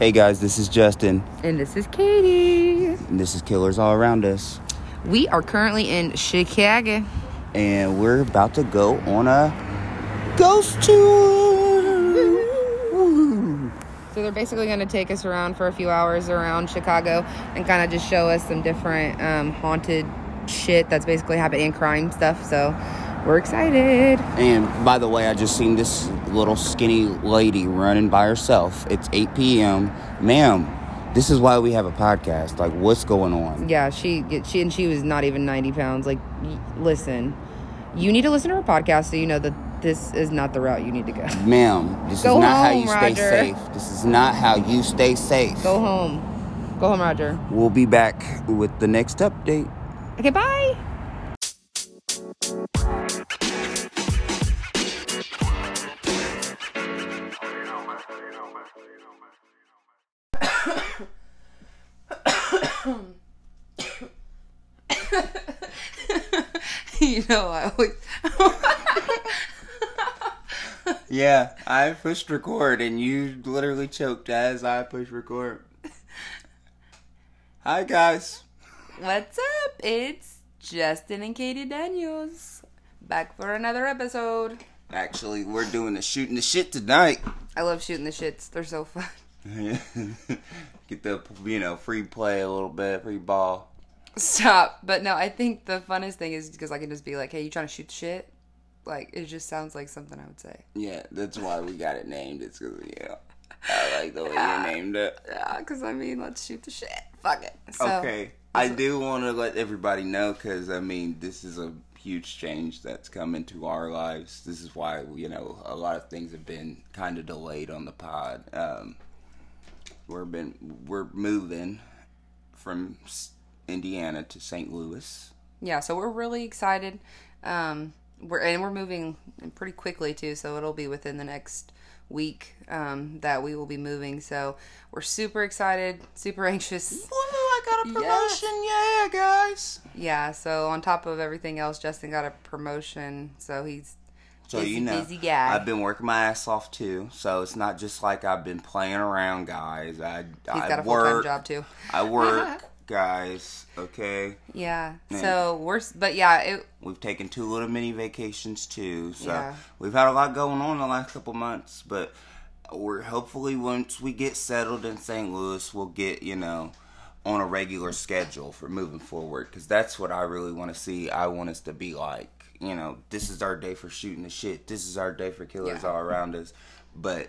Hey guys, this is Justin, And this is Katie. and this is Killers All Around Us. We are currently in Chicago. And we're about to go on a ghost tour. So they're basically going to take us around for a few hours around Chicago and kind of just show us some different um, haunted shit that's basically happening crime stuff. So we're excited. And by the way, I just seen this little skinny lady running by herself. It's 8 p.m. Ma'am, this is why we have a podcast. Like, what's going on? Yeah, she she and she was not even 90 pounds. Like, listen, you need to listen to her podcast so you know that this is not the route you need to go. Ma'am, this Go is not how home, you stay safe. This is not how you stay safe. Go home. Go home, Roger. We'll be back with the next update. Okay, bye. Know, I always. Yeah, I pushed record and you literally choked as I pushed record. Hi guys. What's up? It's Justin and Katie Daniels back for another episode. Actually, we're doing the shooting the shit tonight. I love shooting the shits. They're so fun. Get the you know free play a little bit, free ball. Stop. But no, I think the funnest thing is because I can just be like, "Hey, you trying to shoot shit?" Like it just sounds like something I would say. Yeah, that's why we got it named. It's because yeah, I like the way you named it. Yeah, because I mean, let's shoot the shit. Fuck it. So, Okay, I do want to let everybody know because I mean this is a huge change that's come into our lives. This is why you know a lot of things have been kind of delayed on the pod. Um, we're been we're moving from S- Indiana to St. Louis. Yeah, so we're really excited. Um, we're and we're moving pretty quickly too, so it'll be within the next week um, that we will be moving. So we're super excited, super anxious. Woo! I got a promotion, yeah, guys. Yeah, so on top of everything else, Justin got a promotion, so he's So Busy, you know. I've been working my ass off too. So it's not just like I've been playing around, guys. I he's I got a full time work. job too. I work, guys. Okay, Yeah. Man. So we're, but yeah, it, we've taken two little mini vacations too. So Yeah. we've had a lot going on the last couple months. But we're hopefully once we get settled in St. Louis, we'll get you know on a regular schedule for moving forward. Because that's what I really want to see. I want us to be like. You know, this is our day for shooting the shit. This is our day for killers Yeah. all around us. But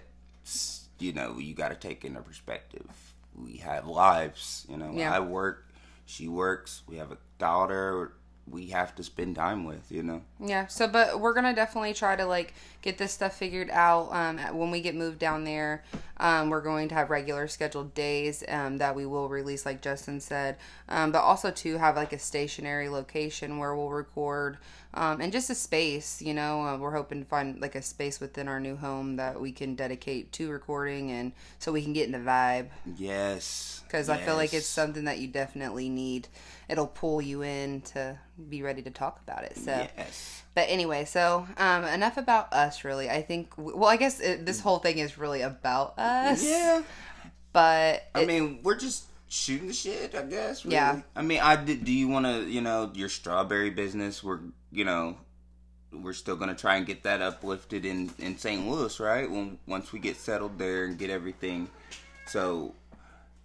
you know, you got to take into perspective. We have lives. You know, Yeah. I work, she works. We have a daughter. We have to spend time with. You know. Yeah. So, but we're gonna definitely try to like get this stuff figured out. Um, when we get moved down there, um, we're going to have regular scheduled days um, that we will release, like Justin said. Um, but also to have like a stationary location where we'll record. Um, and just a space, you know, uh, we're hoping to find like a space within our new home that we can dedicate to recording, and so we can get in the vibe. Yes. because I feel like it's something that you definitely need. It'll pull you in to be ready to talk about it. So, Yes. But anyway, so um, enough about us. Really, I think. Well, I guess it, this whole thing is really about us. Yeah. But I it- mean, we're just shooting the shit. I guess. Really. Yeah. I mean, I did. Do you want to? You know, your strawberry business. We're. You know. We're still gonna try and get that uplifted in in St. Louis, right? When once we get settled there and get everything, so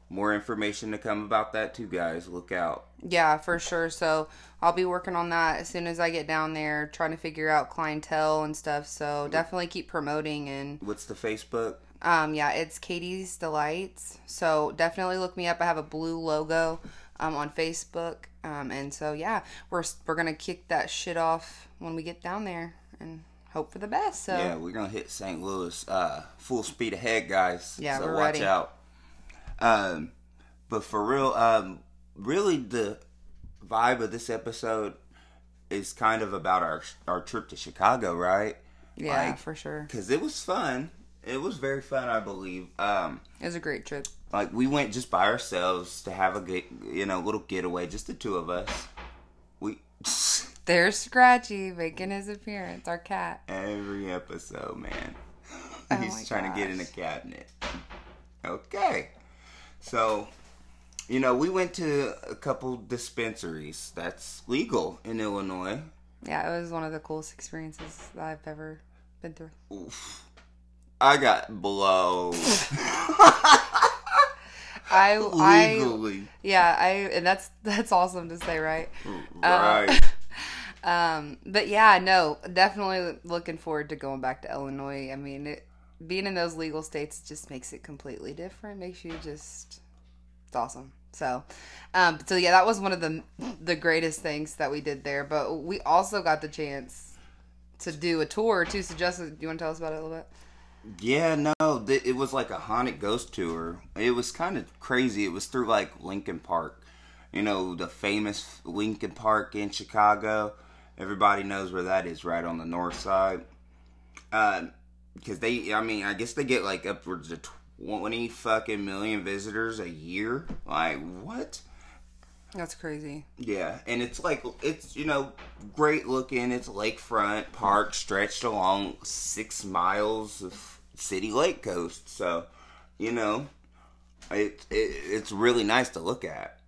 more information to come about that too, guys. Look out. yeah, for sure. So I'll be working on that as soon as I get down there, trying to figure out clientele and stuff. So definitely keep promoting and What's the Facebook? Um, yeah, it's Katie's Delights. So definitely look me up. I have a blue logo um, on Facebook. Um, and so yeah, we're we're gonna kick that shit off when we get down there and hope for the best. So Yeah, we're gonna hit St. Louis uh, full speed ahead, guys. Yeah, so we're watch ready. out. Um, but for real, um, really the vibe of this episode is kind of about our our trip to Chicago, right? yeah, Like, for sure. Because it was fun. It was very fun, I believe. Um, It was a great trip. like we went just by ourselves to have a get, you know, little getaway, just the two of us. We There's Scratchy making his appearance, our cat. every episode, man. Oh He's trying to get in the cabinet. Okay. So, you know, we went to a couple dispensaries that's legal in Illinois. Yeah, it was one of the coolest experiences that I've ever been through. Oof. I got blown I, I, legally. yeah, I, and that's that's awesome to say, right? right. Um, but yeah, no, definitely looking forward to going back to Illinois. I mean, it, being in those legal states just makes it completely different. Makes you just, it's awesome. So, um, so yeah, that was one of the the greatest things that we did there. But we also got the chance to do a tour too. So, Justin, do you want to tell us about it a little bit? Yeah, no, th- it was like a haunted ghost tour. It was kind of crazy. It was through like Lincoln Park, you know, the famous Lincoln Park in Chicago. Everybody knows where that is, right on the north side. Because they, I mean, I guess they get like upwards of twenty fucking million visitors a year. Like what? That's crazy. Yeah, and it's like it's you know great looking. It's lakefront park stretched along six miles of city lake coast. So, you know, it, it it's really nice to look at.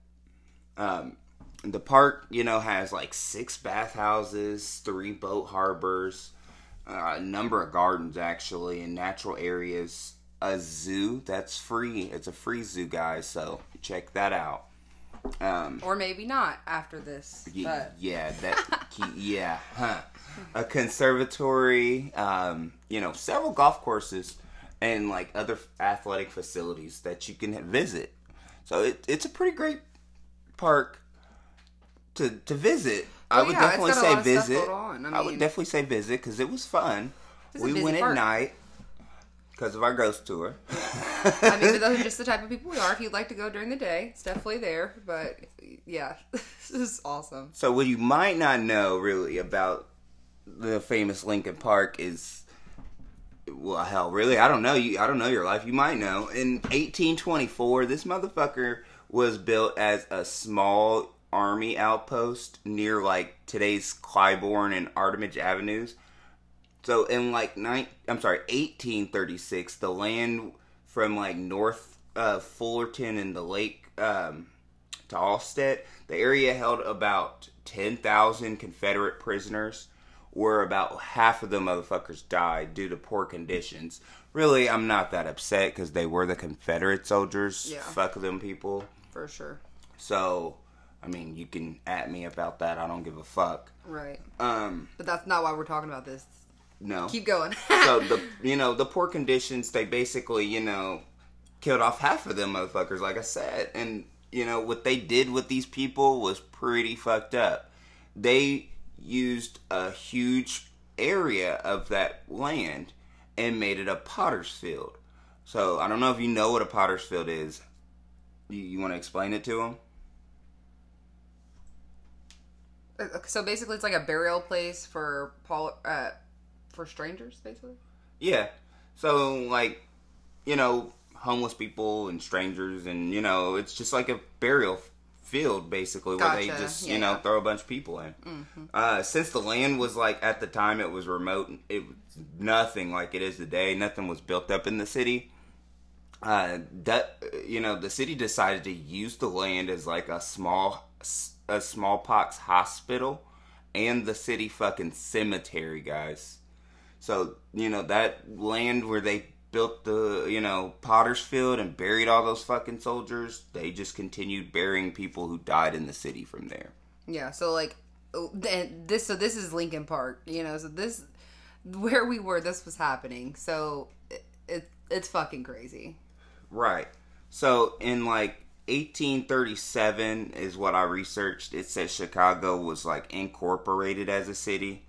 Um, the park, you know, has like six bathhouses, three boat harbors, uh, a number of gardens actually, and natural areas. A zoo that's free. It's a free zoo, guys. So check that out. Um, Or maybe not after this. Ye- But yeah, that yeah, huh. A conservatory, um, you know, several golf courses and like other athletic facilities that you can visit. So it, it's a pretty great park to to visit. I Oh, would yeah, definitely say lot of stuff visit. I I, would definitely say visit because it was fun. We went park. at night because of our ghost tour. I mean, those are just the type of people we are. If you'd like to go during the day, it's definitely there. But yeah, this is awesome. So what you might not know really about the famous Lincoln Park is well hell really I don't know you I don't know your life you might know in 1824 this motherfucker was built as a small army outpost near like today's Clybourn and Armitage Avenues so in like nine I'm sorry 1836 the land from like north uh, Fullerton and the lake um, to Halsted, the area held about 10,000 Confederate prisoners, where about half of the motherfuckers died due to poor conditions. Really, I'm not that upset because they were the Confederate soldiers. Yeah. Fuck them people. For sure. So, I mean, you can at me about that. I don't give a fuck. Right. Um, But that's not why we're talking about this. No. Keep going. so the you know the poor conditions they basically you know killed off half of them motherfuckers like i said. And you know what they did with these people was pretty fucked up. They used a huge area of that land and made it a potter's field. So i don't know if you know what a potter's field is. You, you want to explain it to them so basically, it's like a burial place for Paul, uh, for strangers, basically. Yeah. So like, you know, homeless people and strangers and you know, it's just like a burial field basically where they just, Yeah, you know, yeah. Mm-hmm. throw a bunch of people in. Uh since the land was like at the time it was remote, it was nothing like it is today. Nothing was built up in the city. Uh that you know, the city decided to use the land as like a small a smallpox hospital and the city fucking cemetery, guys. So, you know, that land where they built the, you know, Potter's Field and buried all those fucking soldiers, they just continued burying people who died in the city from there. Yeah. So like, oh, this. So this is Lincoln Park. You know. So this, where we were, this was happening. So it, it it's fucking crazy. Right. So, in like 1837 is what I researched. It says Chicago was like incorporated as a city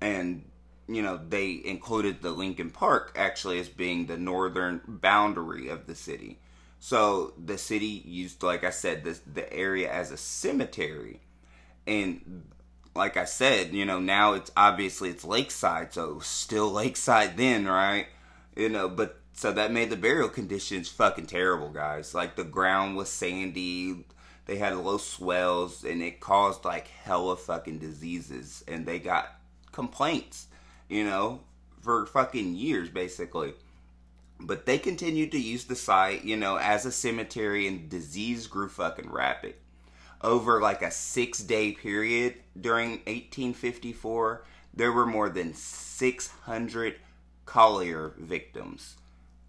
and you know, they included the Lincoln Park actually as being the northern boundary of the city. So the city used, like I said, this, the area as a cemetery. And like I said, you know, now it's obviously it's lakeside, so still lakeside then, right? You know, but so that made the burial conditions fucking terrible, guys. Like the ground was sandy, they had low swells, and it caused like hella fucking diseases, and they got complaints, you know, for fucking years basically. But they continued to use the site, you know, as a cemetery, and disease grew fucking rapid. Over like a six day period during 1854, there were more than 600 cholera victims.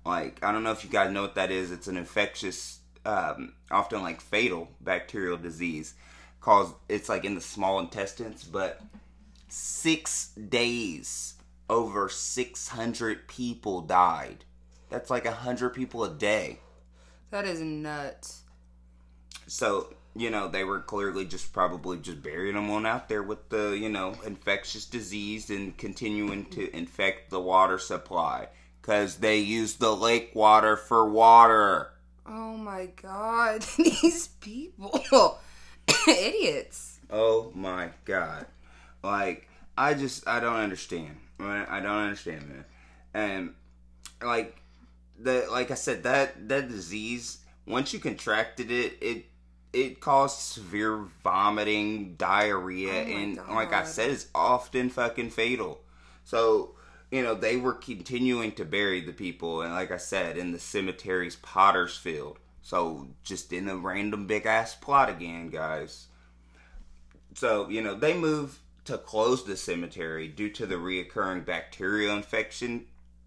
Like, I don't know if you guys know what that is. It's an infectious, um, often like fatal bacterial disease. Cause it's like in the small intestines, but six days, over 600 people died. That's like 100 people a day. That is nuts. So, you know, they were clearly just probably just burying them on out there with the, you know, infectious disease and continuing to infect the water supply. Because they use the lake water for water. Oh my god. These people. Idiots. Oh my god. Like, I just, I don't understand. I don't understand, man. And, like, the like I said, that that disease, once you contracted it, it it caused severe vomiting, diarrhea, Oh and God. like I said, it's often fucking fatal. So, you know, they were continuing to bury the people, and like I said, in the cemetery's potter's field. So, just in a random big ass plot again, guys. So, you know, they moved to close the cemetery due to the reoccurring bacterial infection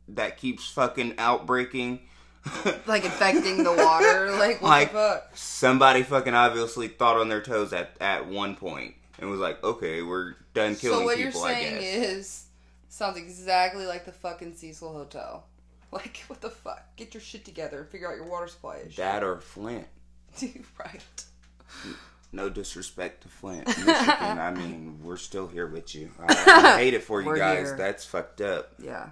that keeps fucking outbreaking. Like infecting the water. Like, what Like- the fuck? Somebody fucking obviously thought on their toes at, at one point and was like, okay, we're done killing So what people, you're saying is sounds exactly like the fucking Cecil Hotel. Like what the fuck? Get your shit together and figure out your water supply issue. that or Flint. Dude, right. No disrespect to Flint, Michigan. I mean, we're still here with you. I, I hate it for you We're guys. here. That's fucked up. Yeah.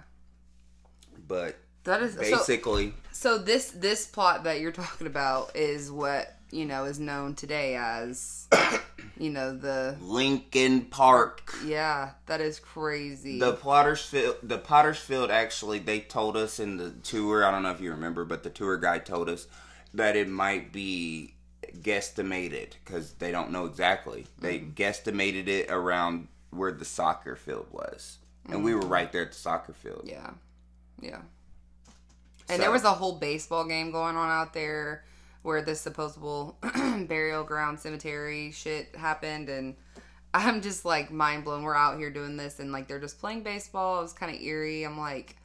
But That is so, basically, so this this plot that you're talking about is what, you know, is known today as you know, the Lincoln Park. yeah, that is crazy. The Pottersfield, the Pottersfield. Actually, they told us in the tour. I don't know if you remember, but the tour guide told us that it might be guesstimated because they don't know exactly. They mm-hmm. guesstimated it around where the soccer field was, and we were mm. right there at the soccer field. Yeah. Yeah. And So- there was a whole baseball game going on out there where this supposable burial ground cemetery shit happened and I'm just like mind blown. We're out here doing this and like they're just playing baseball. It was kind of eerie. I'm like,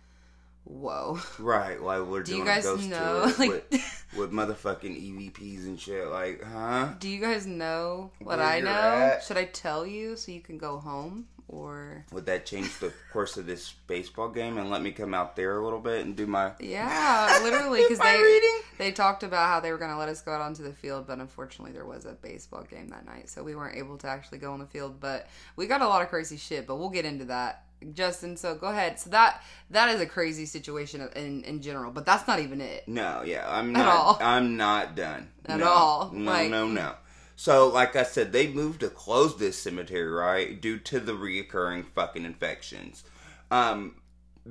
whoa. Right, like we're Do you doing guys a ghost know, tour like- with, with motherfucking EVPs and shit. Like, huh? Do you guys know what Where I you're know? at? Should I tell you so you can go home or Would that change the course of this baseball game and let me come out there a little bit and do my Yeah, literally, because My they reading? they talked about how they were going to let us go out onto the field, but unfortunately, there was a baseball game that night, so we weren't able to actually go on the field. But we got a lot of crazy shit, but we'll get into that, Justin. So go ahead. So that that is a crazy situation in in general, but that's not even it. No, yeah, I'm not. At all. I'm not done At No. all. No, Like- no, no. So, like I said, they moved to close this cemetery, right, due to the reoccurring fucking infections, um,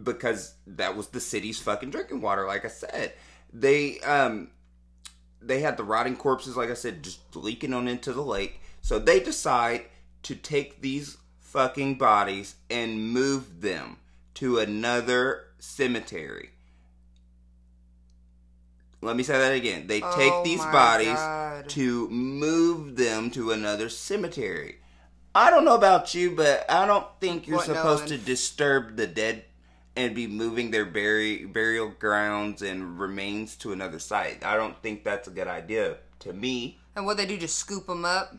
because that was the city's fucking drinking water. Like I said, they um, they had the rotting corpses, like I said, just leaking on into the lake. So they decide to take these fucking bodies and move them to another cemetery. Let me say that again. They Oh take these bodies God. to move them to another cemetery. I don't know about you, but I don't think you're What, supposed Nolan? to disturb the dead and be moving their bury, burial grounds and remains to another site. I don't think that's a good idea to me. And what they do, just scoop them up.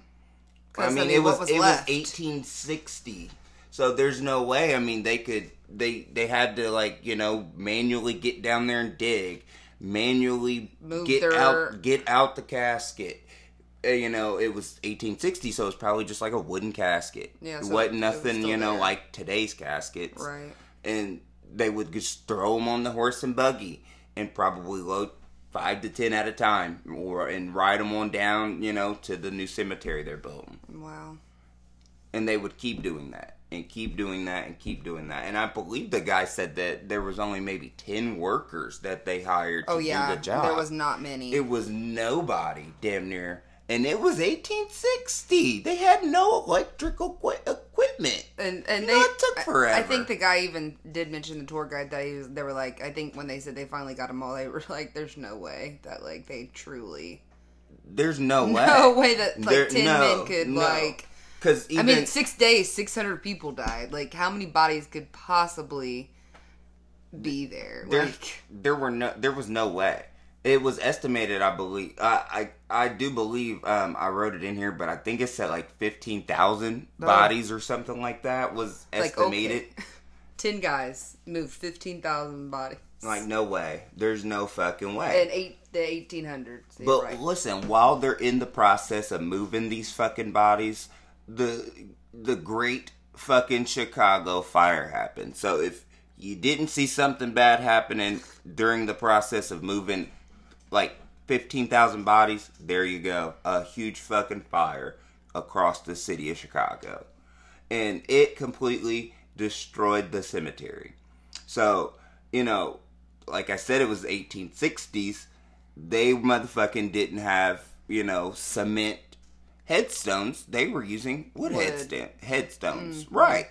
I 'Cause, mean, it was, what it left? was 1860, so there's no way. I mean, they could they they had to like you know manually get down there and dig, manually Move get their- out get out the casket. Uh, you know, it was 1860, so it's probably just like a wooden casket. Yeah, it so wasn't it was nothing, still you know, there. like today's caskets. Right. And they would just throw them on the horse and buggy and probably load five to ten at a time, or and ride them on down, you know, to the new cemetery they're building Wow. and they would keep doing that and keep doing that and keep doing that. And I believe the guy said that there was only maybe ten workers that they hired oh, to Oh yeah. do the job. There was not many. It was nobody, damn near. And it was 1860. They had no electrical equi- equipment. And and You they it took I- I think the guy even did mention the tour guide that he was, they were like I think when they said they finally got them all they were like there's no way that like they truly There's no way. no way that like There- ten no, men could no. like Because I mean six days six hundred people died like how many bodies could possibly be there there, like there were no there was no way it was estimated i believe i i, I do believe um i wrote it in here but i think it said like 15000 Oh. bodies or something like that was like estimated okay. ten guys moved fifteen thousand bodies like no way there's no fucking way. And eight the eighteen hundreds but right. listen while they're in the process of moving these fucking bodies the the great fucking chicago fire happened so if you didn't see something bad happening during the process of moving like 15,000 bodies, there you go. A huge fucking fire across the city of Chicago. And it completely destroyed the cemetery. So, you know, like I said, it was 1860s. They motherfucking didn't have, you know, cement headstones. They were using wood, Wood. headsta- headstones. Mm-hmm. Right.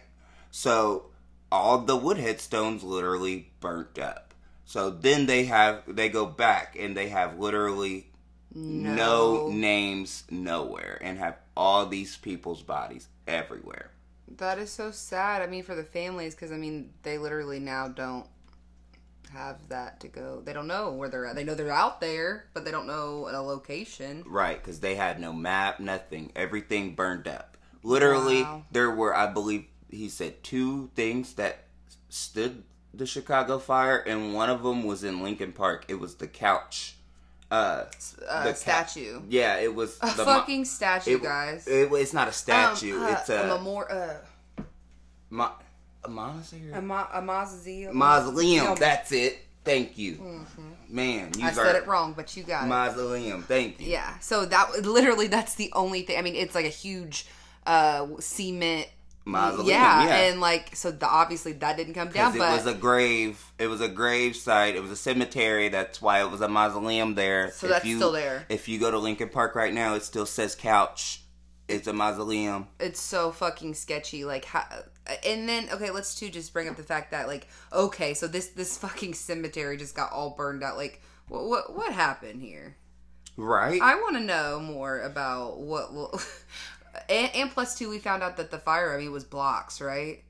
So all the wood headstones literally burnt up. So then they have they go back and they have literally no, No. names nowhere and have all these people's bodies everywhere. That is so sad. I mean, for the families, because I mean, they literally now don't have that to go. They don't know where they're at. They know they're out there, but they don't know a location. Right, because they had no map, nothing. Everything burned up. Literally, Wow. there were, I believe, he said two things that stood the Chicago fire, and one of them was in Lincoln Park. It was the couch. Uh, Uh, the statue. yeah, it was A the mo- fucking statue, it- guys. It, it's not a statue. Um, uh, it's a, a memor- uh, mo- a monastery. a, ma- a mausoleum. mausoleum. That's it. Thank you, man. You Mm-hmm. I said it wrong, but you got it. Mausoleum. Thank you. Yeah. So that literally that's the only thing. I mean, it's like a huge uh cement. Mausoleum. yeah, yeah. and like so the, obviously that didn't come down, Because but it was a grave. It was a grave site. It was a cemetery. That's why it was a mausoleum there. So that's you, still there. If you go to Lincoln Park right now, it still says couch. It's a mausoleum. it's so fucking sketchy like how and then okay let's too just bring up the fact that like okay so this this fucking cemetery just got all burned out like what what, what happened here Right? i want to know more about what will and, and plus two we found out that the fire i mean was blocks right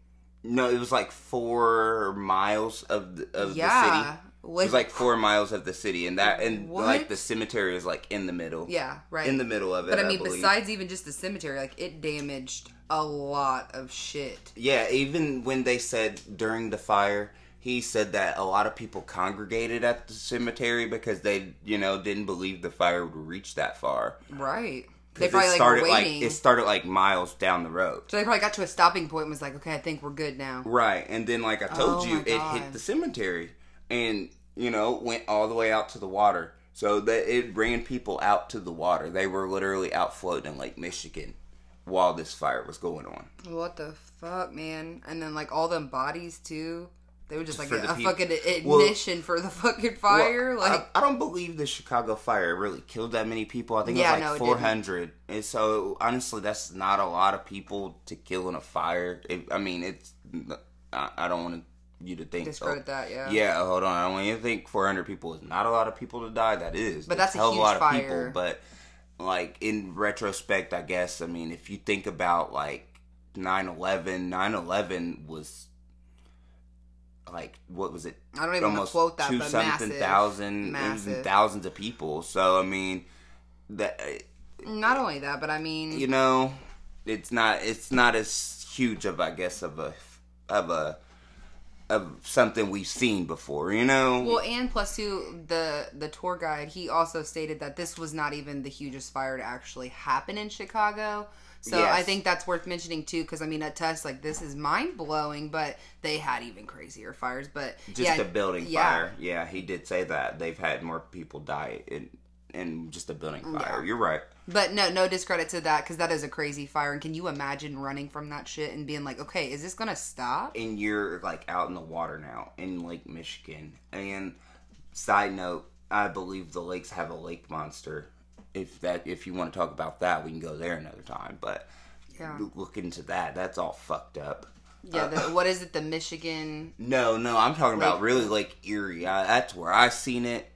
no, it was like four miles of the, of the city. yeah It was like four miles of the city, and that and What? like the cemetery is like in the middle. yeah right in the middle of it. but i mean believe. besides even just the cemetery like it damaged a lot of shit Yeah, even when they said during the fire, he said that a lot of people congregated at the cemetery because they, you know, didn't believe the fire would reach that far. right they probably it like started were waiting it started like miles down the road. so they probably got to a stopping point and was like okay i think we're good now Right, and then like I told Oh you, it hit the cemetery and you know went all the way out to the water. So that it ran people out to the water. They were literally out floating in Lake Michigan while this fire was going on. What the fuck, man? And then like all them bodies too. They were just like a, a fucking Well- ignition for the fucking fire. Well, like I, I don't believe the Chicago fire really killed that many people. I think Yeah, it no, was like didn't. 400. And so honestly, that's not a lot of people to kill in a fire. It, I mean, it's I, I don't want you to think discredit oh, that, yeah. Yeah, hold on. I don't want you to think 400 people is not a lot of people to die. That is, But that's a hell of huge lot of fire. people. But like in retrospect, I guess I mean if you think about like 9/11, 9/11 was like what was it? I don't even to quote that, two but something massive, thousand, massive. thousands of people. So I mean, that uh, Not only that, but I mean, you know, it's not it's not as huge of I guess of a of a of something we've seen before. You know, well, and plus two, the the tour guide he also stated that this was not even the hugest fire to actually happen in Chicago. So Yes. I think that's worth mentioning too, because I mean, at test like this is mind blowing, but they had even crazier fires. But just yeah, a building yeah. fire. Yeah, he did say that they've had more people die in in just a building fire. Yeah. You're right. But no, no discredit to that because that is a crazy fire. And can you imagine running from that shit and being like, okay, is this gonna stop? and you're like out in the water now in Lake Michigan. And side note, I believe the lakes have a lake monster if that if you want to talk about that, we can go there another time. But Yeah. look into that. That's all fucked up. Yeah. The, uh, what is it? The Michigan. No, no, I'm talking about really Lake Erie. I, that's where I seen it.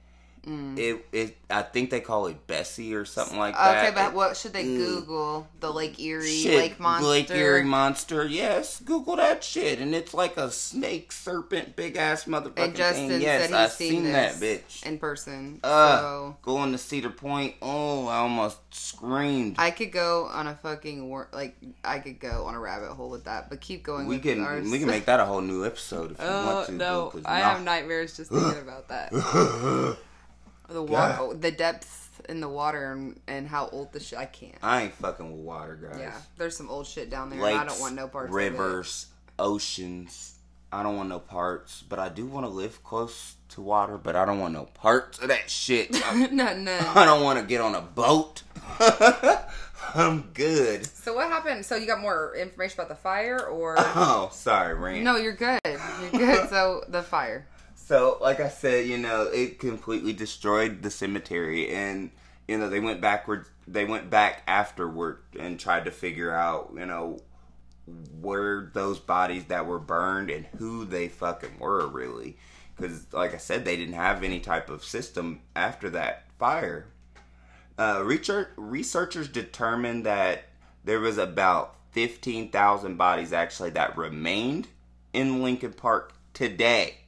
Mm. It, it, I think they call it Bessie or something like that. Okay, but It- what should they Mm. Google? The Lake Erie shit, Lake Monster. Lake Erie monster. Yes, Google that shit, and it's like a snake, serpent, big ass motherfucking And Justin thing. Yes, said he's I've seen, seen this that bitch. in person. Uh, so going to Cedar Point. Oh, I almost screamed. I could go on a fucking wor- like I could go on a rabbit hole with that. But keep going. we with can ours. we can make that a whole new episode if you Oh want to. no! I have nightmares just thinking about that. The water, oh, the depth in the water, and, and how old the shit. I can't. I ain't fucking with water, guys. Yeah, there's some old shit down there. Lakes, and I don't want no parts rivers, oceans. I don't want no parts, but I do want to live close to water. But I don't want no parts of that shit. of it. no, no. I don't want to get on a boat. I'm good. So what happened? So you got more information about the fire, or Oh, sorry, Rand. no? You're good. You're good. So the fire. So, like I said, you know, it completely destroyed the cemetery, and you know they went backwards. They went back afterward and tried to figure out, you know, where those bodies that were burned and who they fucking were really, because, like I said, they didn't have any type of system after that fire. Uh, research, researchers determined that there was about fifteen thousand bodies actually that remained in Lincoln Park today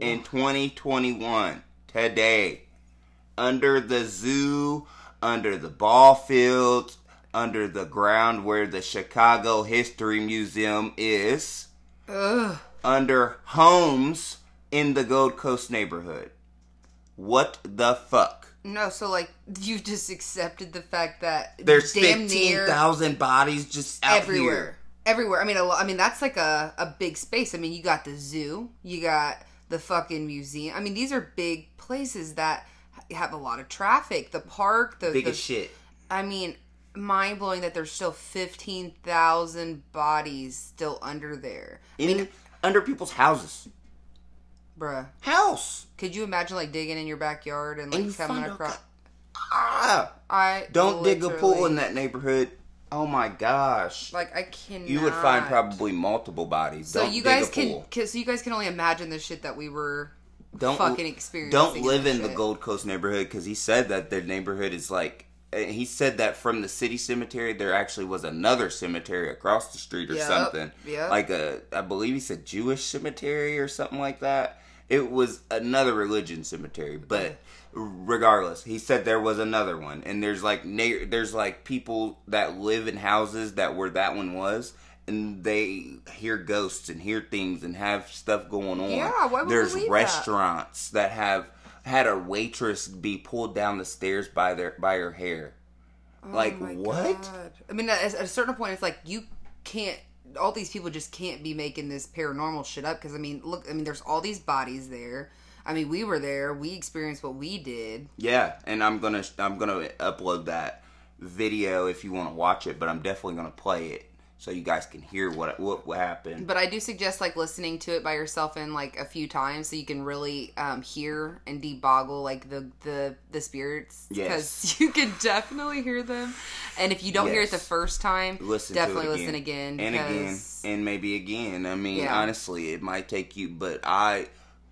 in 2021 today under the zoo under the ball fields under the ground where the chicago history museum is Ugh. under homes in the gold coast neighborhood what the fuck No, so like you just accepted the fact that there's 15000 bodies just out everywhere. here Everywhere. I mean, a lo- I mean that's like a, a big space. I mean, you got the zoo, you got the fucking museum. I mean, these are big places that have a lot of traffic. The park, the, big the shit I mean, mind blowing that there's still fifteen thousand bodies still under there. I in mean, under people's houses bruh, house could you imagine like digging in your backyard and like And coming across? ah I Don't dig a pool in that neighborhood. Oh my gosh. Like I can. You would find probably multiple bodies. So don't you guys can, so you guys can only imagine the shit that we were don't fucking experience. Don't live in the. Gold Coast neighborhood because he said that the neighborhood is like. uh, He said that from the city cemetery, there actually was another cemetery across the street or Yep, something. Yeah, Like a, I believe he said Jewish cemetery or something like that. It was another religion cemetery, but regardless, he said there was another one, and there's like na- there's like people that live in houses that where that one was, and they hear ghosts and hear things and have stuff going on. Yeah, why would there's believe that? restaurants that have had a waitress be pulled down the stairs by their by her hair. Oh like Oh my what? God. I mean, at a certain point, it's like you can't. All these people just can't be making this paranormal shit up because I mean, look, I mean, there's all these bodies there. I mean, we were there. We experienced what we did. Yeah, and I'm gonna I'm gonna upload that video if you want to watch it, but I'm definitely gonna play it so you guys can hear what what, what happened. But I do suggest like listening to it by yourself in like a few times so you can really um, hear and deboggle like the the the spirits Yes. you can definitely hear them. And if you don't hear it the first time, listen definitely it listen again and again and maybe again. I mean, Yeah. honestly, it might take you, but I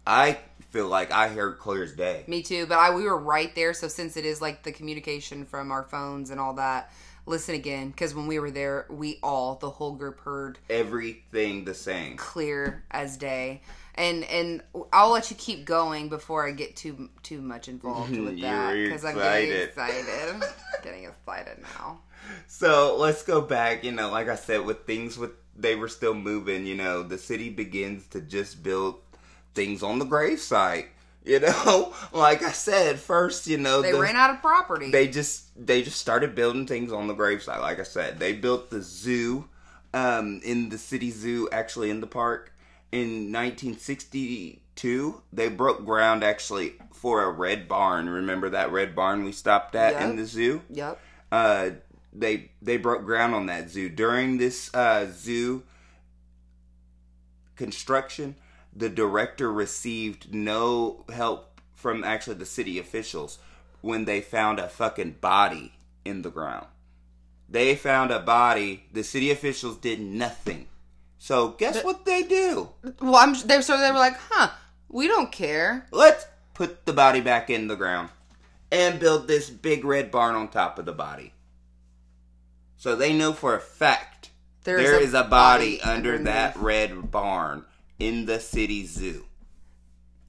I feel like I heard clear as day. Me too, but I we were right there. So since it is like the communication from our phones and all that, listen again because when we were there, we all the whole group heard Everything the same. clear as day. And and I'll let you keep going before I get too too much involved with that because I'm getting excited. getting excited now. So let's go back. You know, like I said, with things with they were still moving. You know, the city begins to just build things on the gravesite. You know, like I said, first, you know, They the, ran out of property. they just they just started building things on the gravesite. Like I said, they built the zoo um, in the city zoo, actually in the park in 1962. They broke ground actually for a red barn. Remember that red barn we stopped at Yep. in the zoo? yep. uh, they they broke ground on that zoo during this uh, zoo construction. The director received no help from actually the city officials. when they found a fucking body in the ground. They found a body. The city officials did nothing. So guess what they do? Well, I'm they so they were like, huh, we don't care. Let's put the body back in the ground and build this big red barn on top of the body. So they know for a fact There there is is a a, body, body under underneath. that red barn in the city zoo.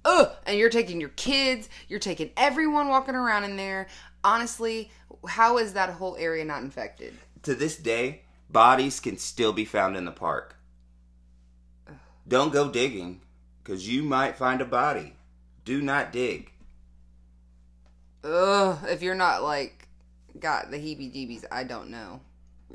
Ugh, and you're taking your kids, you're taking everyone walking around in there. Honestly, how is that whole area not infected? To this day, bodies can still be found in the park. Don't go digging, because you might find a body. Do not dig. Ugh, if you're not like got the heebie-jeebies, I don't know.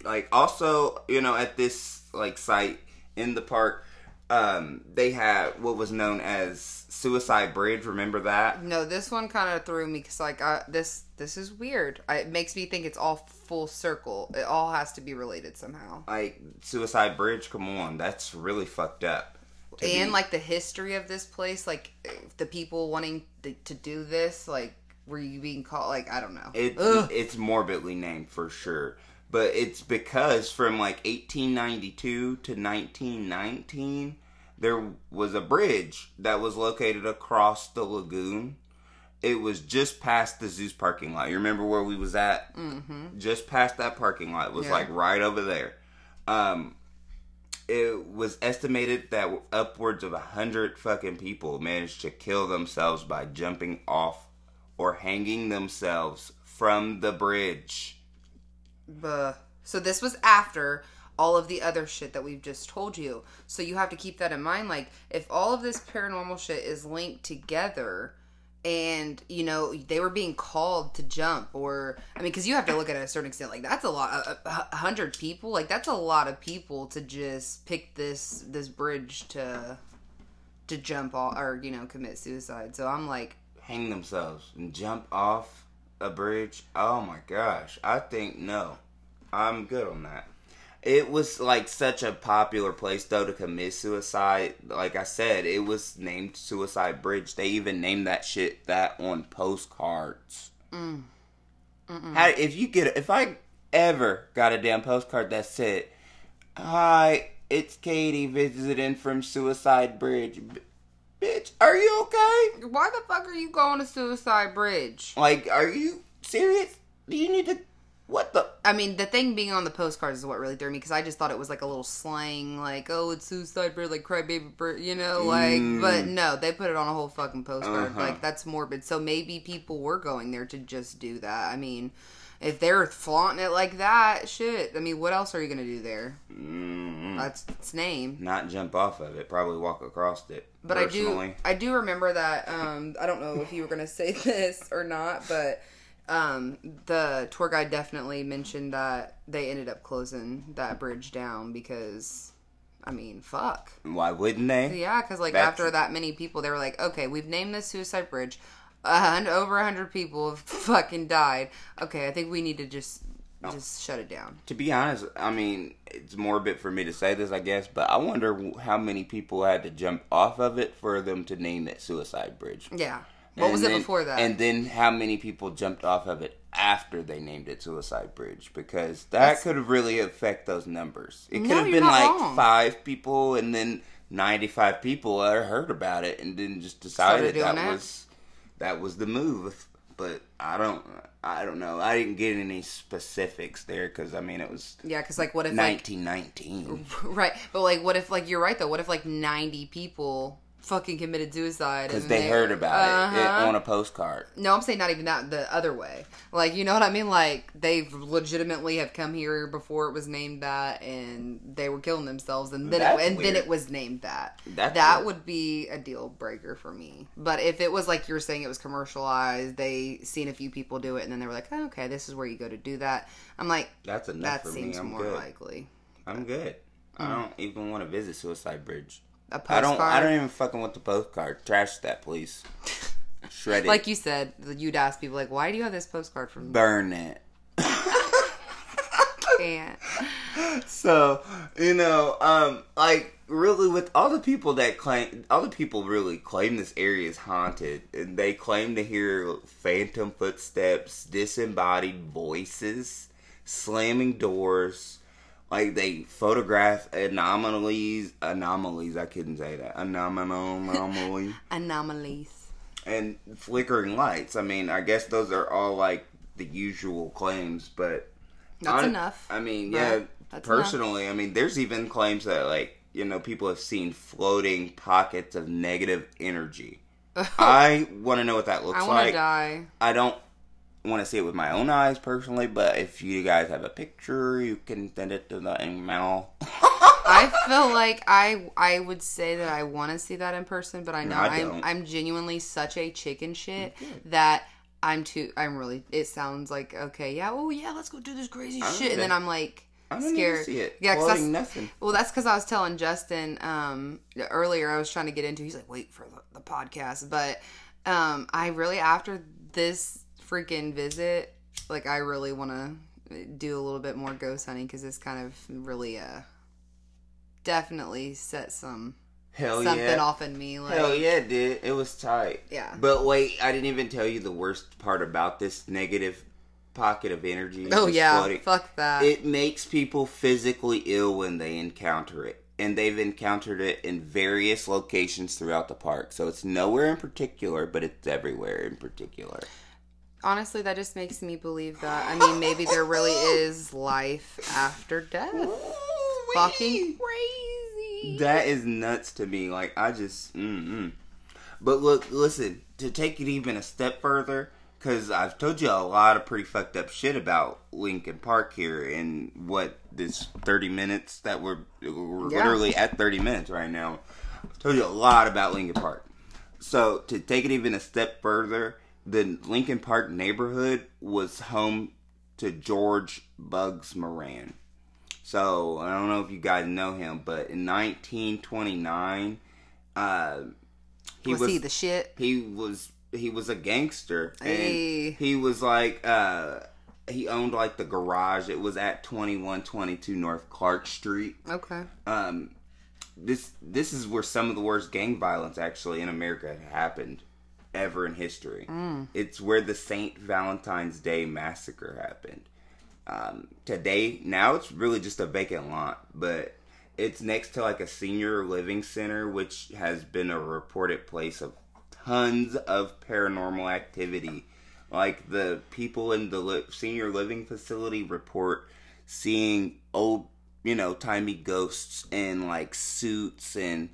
like also you know at this like site in the park um they had what was known as suicide bridge remember that No, this one kind of threw me because like uh, this this is weird. I, it makes me think it's all full circle. It all has to be related somehow. like suicide bridge come on that's really fucked up and be- like the history of this place, like the people wanting to, to do this, like were you being called? Like I don't know. It, Ugh. it's morbidly named for sure. But it's because from like 1892 to 1919, there was a bridge that was located across the lagoon. It was just past the zoo's parking lot. You remember where we was at? Mm-hmm. Just past that parking lot. It was Yeah. like right over there. Um, it was estimated that upwards of a hundred fucking people managed to kill themselves by jumping off or hanging themselves from the bridge. Buh. So this was after all of the other shit that we've just told you. So you have to keep that in mind. Like, if all of this paranormal shit is linked together, and you know they were being called to jump, or I mean, because you have to look at it a certain extent. Like, that's a lot. A, hundred people. Like, that's a lot of people to just pick this this bridge to to jump off or you know commit suicide. So I'm like, Hang themselves and jump off a bridge. Oh my gosh. I think no. I'm good on that. It was like such a popular place though to commit suicide. Like I said, it was named Suicide Bridge. They even named that shit that on postcards. Mm. How, if you get if I ever got a damn postcard that said, "Hi, it's Katie visiting from Suicide Bridge." B- bitch, are you okay? why the fuck are you going to Suicide Bridge? Like, are you serious? Do you need to? What the? I mean, the thing being on the postcards is what really threw me because I just thought it was like a little slang, like "oh, it's suicide bird," like "crybaby bird," you know, like. But no, they put it on a whole fucking postcard. Uh-huh. Like that's morbid. So maybe people were going there to just do that. I mean, if they're flaunting it like that, shit. I mean, what else are you gonna do there? Mm, That's its name. not jump off of it. Probably walk across it. But I do, I do remember that. Um, I don't know if you were gonna say this or not, but um, the tour guide definitely mentioned that they ended up closing that bridge down because, I mean, fuck. Why wouldn't they? Yeah, because like That's- after that many people, they were like, okay, we've named this suicide bridge. and over a hundred people have fucking died. Okay, I think we need to just just shut it down. To be honest, I mean, it's morbid for me to say this, I guess, but I wonder how many people had to jump off of it for them to name it Suicide Bridge. Yeah. What And was then- it before that? And then how many people jumped off of it after they named it Suicide Bridge? Because that That's- could really affect those numbers. It could No, have been like wrong. five people, and then ninety-five people heard about it, and then just decided that that? was that was the move. But I don't, I don't know. I didn't get any specifics there because I mean it was yeah, because like, what if like nineteen nineteen. Right, but like, what if like you're right though? What if like ninety people fucking committed suicide Because and they heard about it, it Uh-huh. on a postcard. No, I'm saying not even that. The other way, like you know what I mean? Like they legitimately have come here before it was named that, and they were killing themselves, and then it, and then it was named that. That's that weird. would be a deal breaker for me. But if it was like you're saying, it was commercialized, they seen a few people do it, and then they were like, oh, okay, this is where you go to do that. I'm like, That's enough that for seems me. I'm more good. likely. I'm good. I don't even want to visit Suicide Bridge. A I postcard. don't. I don't even fucking want the postcard. Trash that, please. Shred it. like you said, you'd ask people like, "Why do you have this postcard from?" burn it. can't. so you know, um, like really, with all the people that claim, all the people really claim this area is haunted, and they claim to hear phantom footsteps, disembodied voices, slamming doors. Like they photograph anomalies, anomalies. I couldn't say that. Anomal anomaly Anomalies. and flickering lights. I mean, I guess those are all like the usual claims, but That's enough. I mean, yeah, That's personally, I mean, there's even claims that like you know people have seen floating pockets of negative energy. I want to know what that looks I like. die. I don't want to see it with my own eyes personally, but if you guys have a picture, you can send it to the email. I feel like I I would say that I want to see that in person, but I know I I'm don't. I'm genuinely such a chicken shit that I'm too I'm really it sounds like okay yeah oh yeah let's go do this crazy shit and then. I'm like I don't scared see it. yeah 'cause nothing. well that's because I was telling Justin um earlier I was trying to get into he's like wait for the, the podcast but um I really after this freaking visit like I really want to do a little bit more ghost hunting because it's kind of really uh definitely set some Hell something yeah. off in me like Hell yeah, did. It was tight. Yeah. But wait, I didn't even tell you the worst part about this negative pocket of energy. oh yeah floating. fuck that It makes people physically ill when they encounter it. And they've encountered it in various locations throughout the park. So it's nowhere in particular, but it's everywhere in particular. Honestly that just makes me believe that I mean maybe there really is life after death fucking crazy That is nuts to me. Like I just, mm-mm. but look, listen. To take it even a step further, because I've told you a lot of pretty fucked up shit about Lincoln Park here, in what this thirty minutes that we're we're Yeah. literally at thirty minutes right now. I've told you a lot about Lincoln Park. So to take it even a step further, the Lincoln Park neighborhood was home to George Bugs Moran. So I don't know if you guys know him, but in 1929, uh, he was, was he the shit he was he was a gangster, Hey. and he was like uh, he owned like the garage. It was at 2122 North Clark Street. okay Um, this this is where some of the worst gang violence actually in America happened ever in history. It's where the Saint Valentine's Day massacre happened. Um, today, now it's really just a vacant lot, but it's next to like a senior living center, which has been a reported place of tons of paranormal activity. Like the people in the li- senior living facility report seeing old, you know, timey ghosts in like suits and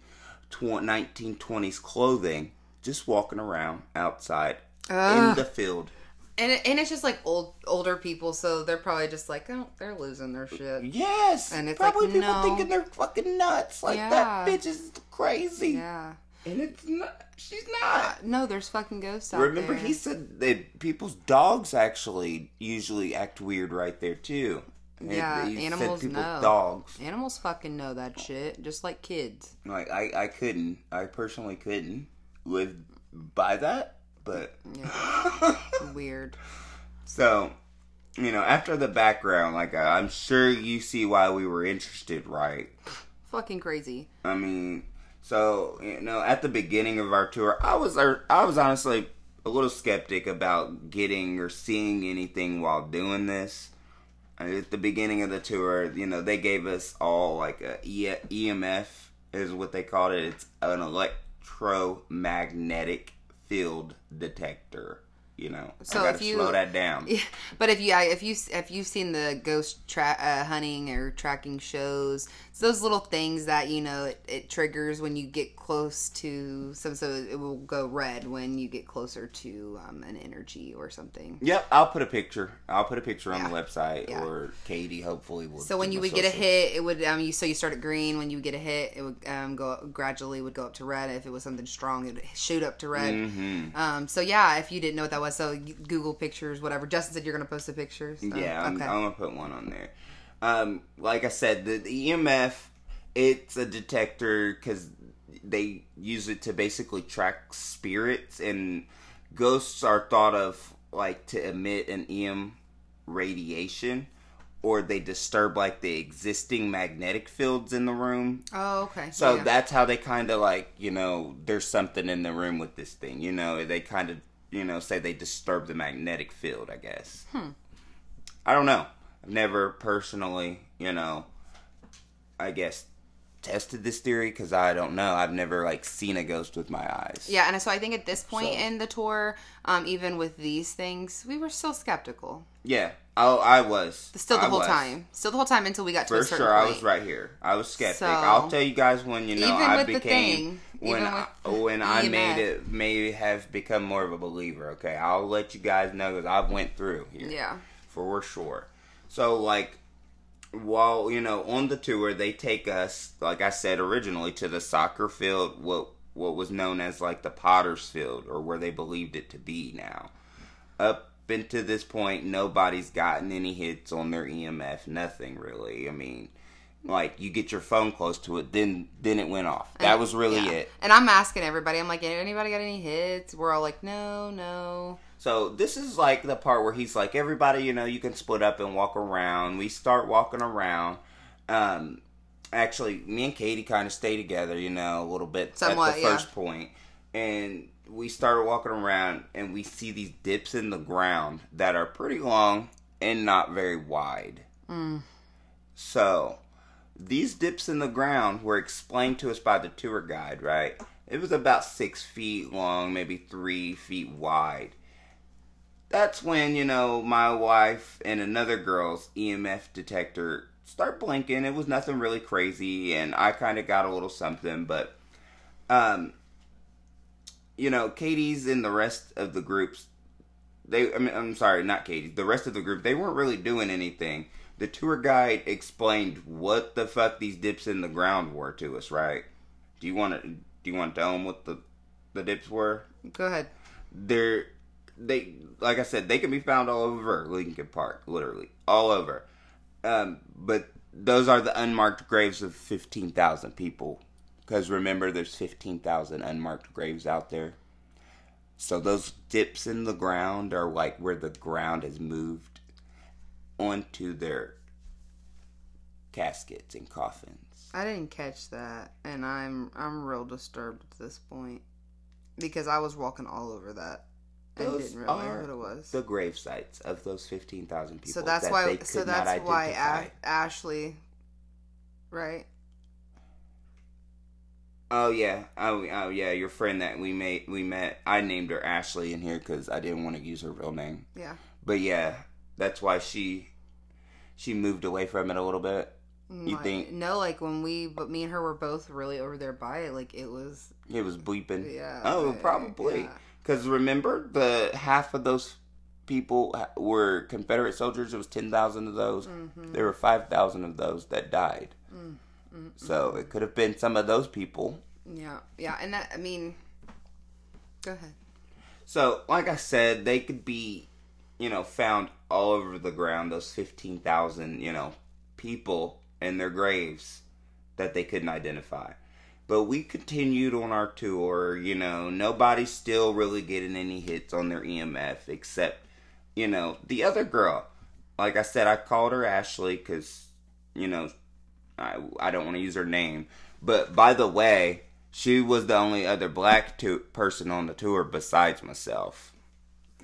tw- 1920s clothing just walking around outside in the field. and it, and it's just like old older people so they're probably just like oh they're losing their shit Yes, And it's probably like, people no. thinking they're fucking nuts. Like Yeah. that bitch is crazy, yeah and it's not. She's uh, not. no there's fucking ghosts out Remember, there Remember, he said that people's dogs actually usually act weird right there too. Yeah, he animals people's know. dogs. animals fucking know that shit just like kids Like I, I couldn't. I personally couldn't live by that, but weird So, you know, after the background, like I- I'm sure you see why we were interested, right? fucking crazy I mean, so you know, at the beginning of our tour, I was uh, I was honestly a little skeptic about getting or seeing anything while doing this. At the beginning of the tour, you know, they gave us all like a E- EMF is what they called it. It's an electromagnetic field detector. You know, So I gotta if you- slow that down. Yeah, but if you if you if you've seen the ghost tra- uh, hunting or tracking shows, it's those little things that you know it, it triggers when you get close to some. So it will go red when you get closer to um, an energy or something. Yep, I'll put a picture. I'll put a picture on the website, Yeah. or Katie hopefully will. So when you would get a hit, it would um you so you start at green. When you get a hit, it would um go gradually would go up to red. If it was something strong, it would shoot up to red. Mhm. Um. So yeah, if you didn't know what that was, so Google pictures, whatever. Justin said you're gonna post the pictures. so- Yeah, I'm, okay. I'm gonna put one on there. Um, like I said, the, the EMF, it's a detector because they use it to basically track spirits, and ghosts are thought of like to emit an EM radiation, or they disturb like the existing magnetic fields in the room. Oh, okay. So Yeah. that's how they kind of like, you know, there's something in the room with this thing. You know, they kind of, you know, say they disturb the magnetic field, I guess. Hmm. I don't know. Never personally, you know, I guess tested this theory because I don't know. I've never like seen a ghost with my eyes. Yeah, and so I think at this point So- in the tour, um, even with these things, we were still skeptical. Yeah. Oh, I was. Still the I whole was. time. Still the whole time until we got to For a certain sure, I was right here. I was skeptic. So- I'll tell you guys when you know Even I with the became thing, when I, when I made it may have become more of a believer. Okay, I'll let you guys know because I've went through here Yeah. for sure. So like while you know on the tour they take us like I said originally to the soccer field what what was known as like the Potter's Field or where they believed it to be now. Up into this point nobody's gotten any hits on their EMF nothing really. I mean like you get your phone close to it then then it went off. That was really Yeah. it. And I'm asking everybody, I'm like, anybody got any hits? We're all like, no, no. So this is like the part where he's like, everybody, you know, you can split up and walk around. We start walking around. Um, actually, me and Katie kind of stay together, you know, a little bit Somewhat, at the yeah. first point, and we started walking around, and we see these dips in the ground that are pretty long and not very wide. Mm. So these dips in the ground were explained to us by the tour guide, right? It was about six feet long, maybe three feet wide. That's when, you know, my wife and another girl's EMF detector start blinking. It was nothing really crazy, and I kind of got a little something, but, um, you know, Katie's and the rest of the groups, they, I mean, I'm sorry, not Katie, the rest of the group, they weren't really doing anything. The tour guide explained what the fuck these dips in the ground were to us, right? Do you want to, do you want to tell them what the, the dips were? Go ahead. they're they like I said, they can be found all over Lincoln Park, literally all over. Um, but those are the unmarked graves of fifteen thousand people. Because remember, there's fifteen thousand unmarked graves out there. So those dips in the ground are like where the ground has moved onto their caskets and coffins. I didn't catch that, and I'm I'm real disturbed at this point because I was walking all over that and Those didn't realize what it was. The grave sites of those fifteen thousand people. so that's that why. they So that's why. A- Ashley, right? Oh yeah, oh, oh yeah, your friend that we made we met. I named her Ashley in here because I didn't want to use her real name. Yeah. But yeah, that's why she she moved away from it a little bit. You Like, think- no? Like when we, but me and her were both really over there by it. Like it was. It was bleeping. Yeah. Oh, like, probably. yeah. Because remember, the half of those people were Confederate soldiers. It was ten thousand of those. Mm-hmm. There were five thousand of those that died. Mm, So it could have been some of those people. Yeah. Yeah. And that. I mean. Go ahead. So, like I said, they could be, you know, found all over the ground. Those fifteen thousand, you know, people in their graves that they couldn't identify. But we continued on our tour. You know, nobody's still really getting any hits on their EMF except, you know, the other girl. Like I said, I called her Ashley because, you know, I I don't want to use her name. But by the way, she was the only other black to- person on the tour besides myself.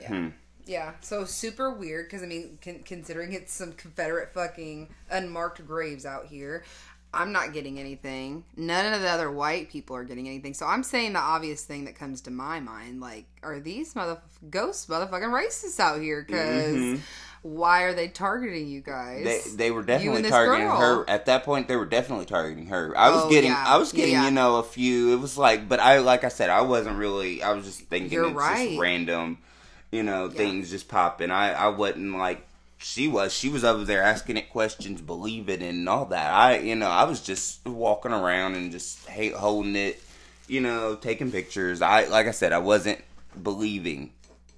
Yeah. Hmm. Yeah, so super weird because I mean, con- considering it's some Confederate fucking unmarked graves out here, I'm not getting anything. None of the other white people are getting anything. So I'm saying the obvious thing that comes to my mind, like, are these mother ghosts motherfucking racists out here? Because Mhm. why are they targeting you guys? They they were definitely targeting girl. her at that point. They were definitely targeting her. I was Oh, getting yeah. I was getting yeah. you know a few. It was like, but I like I said, I wasn't really. I was just thinking You're it's right. just random, you know, things just popping. I I wasn't like she was. She was over there asking it questions, believing it and all that. I you know I was just walking around and just hate holding it, you know, taking pictures. I like I said, I wasn't believing.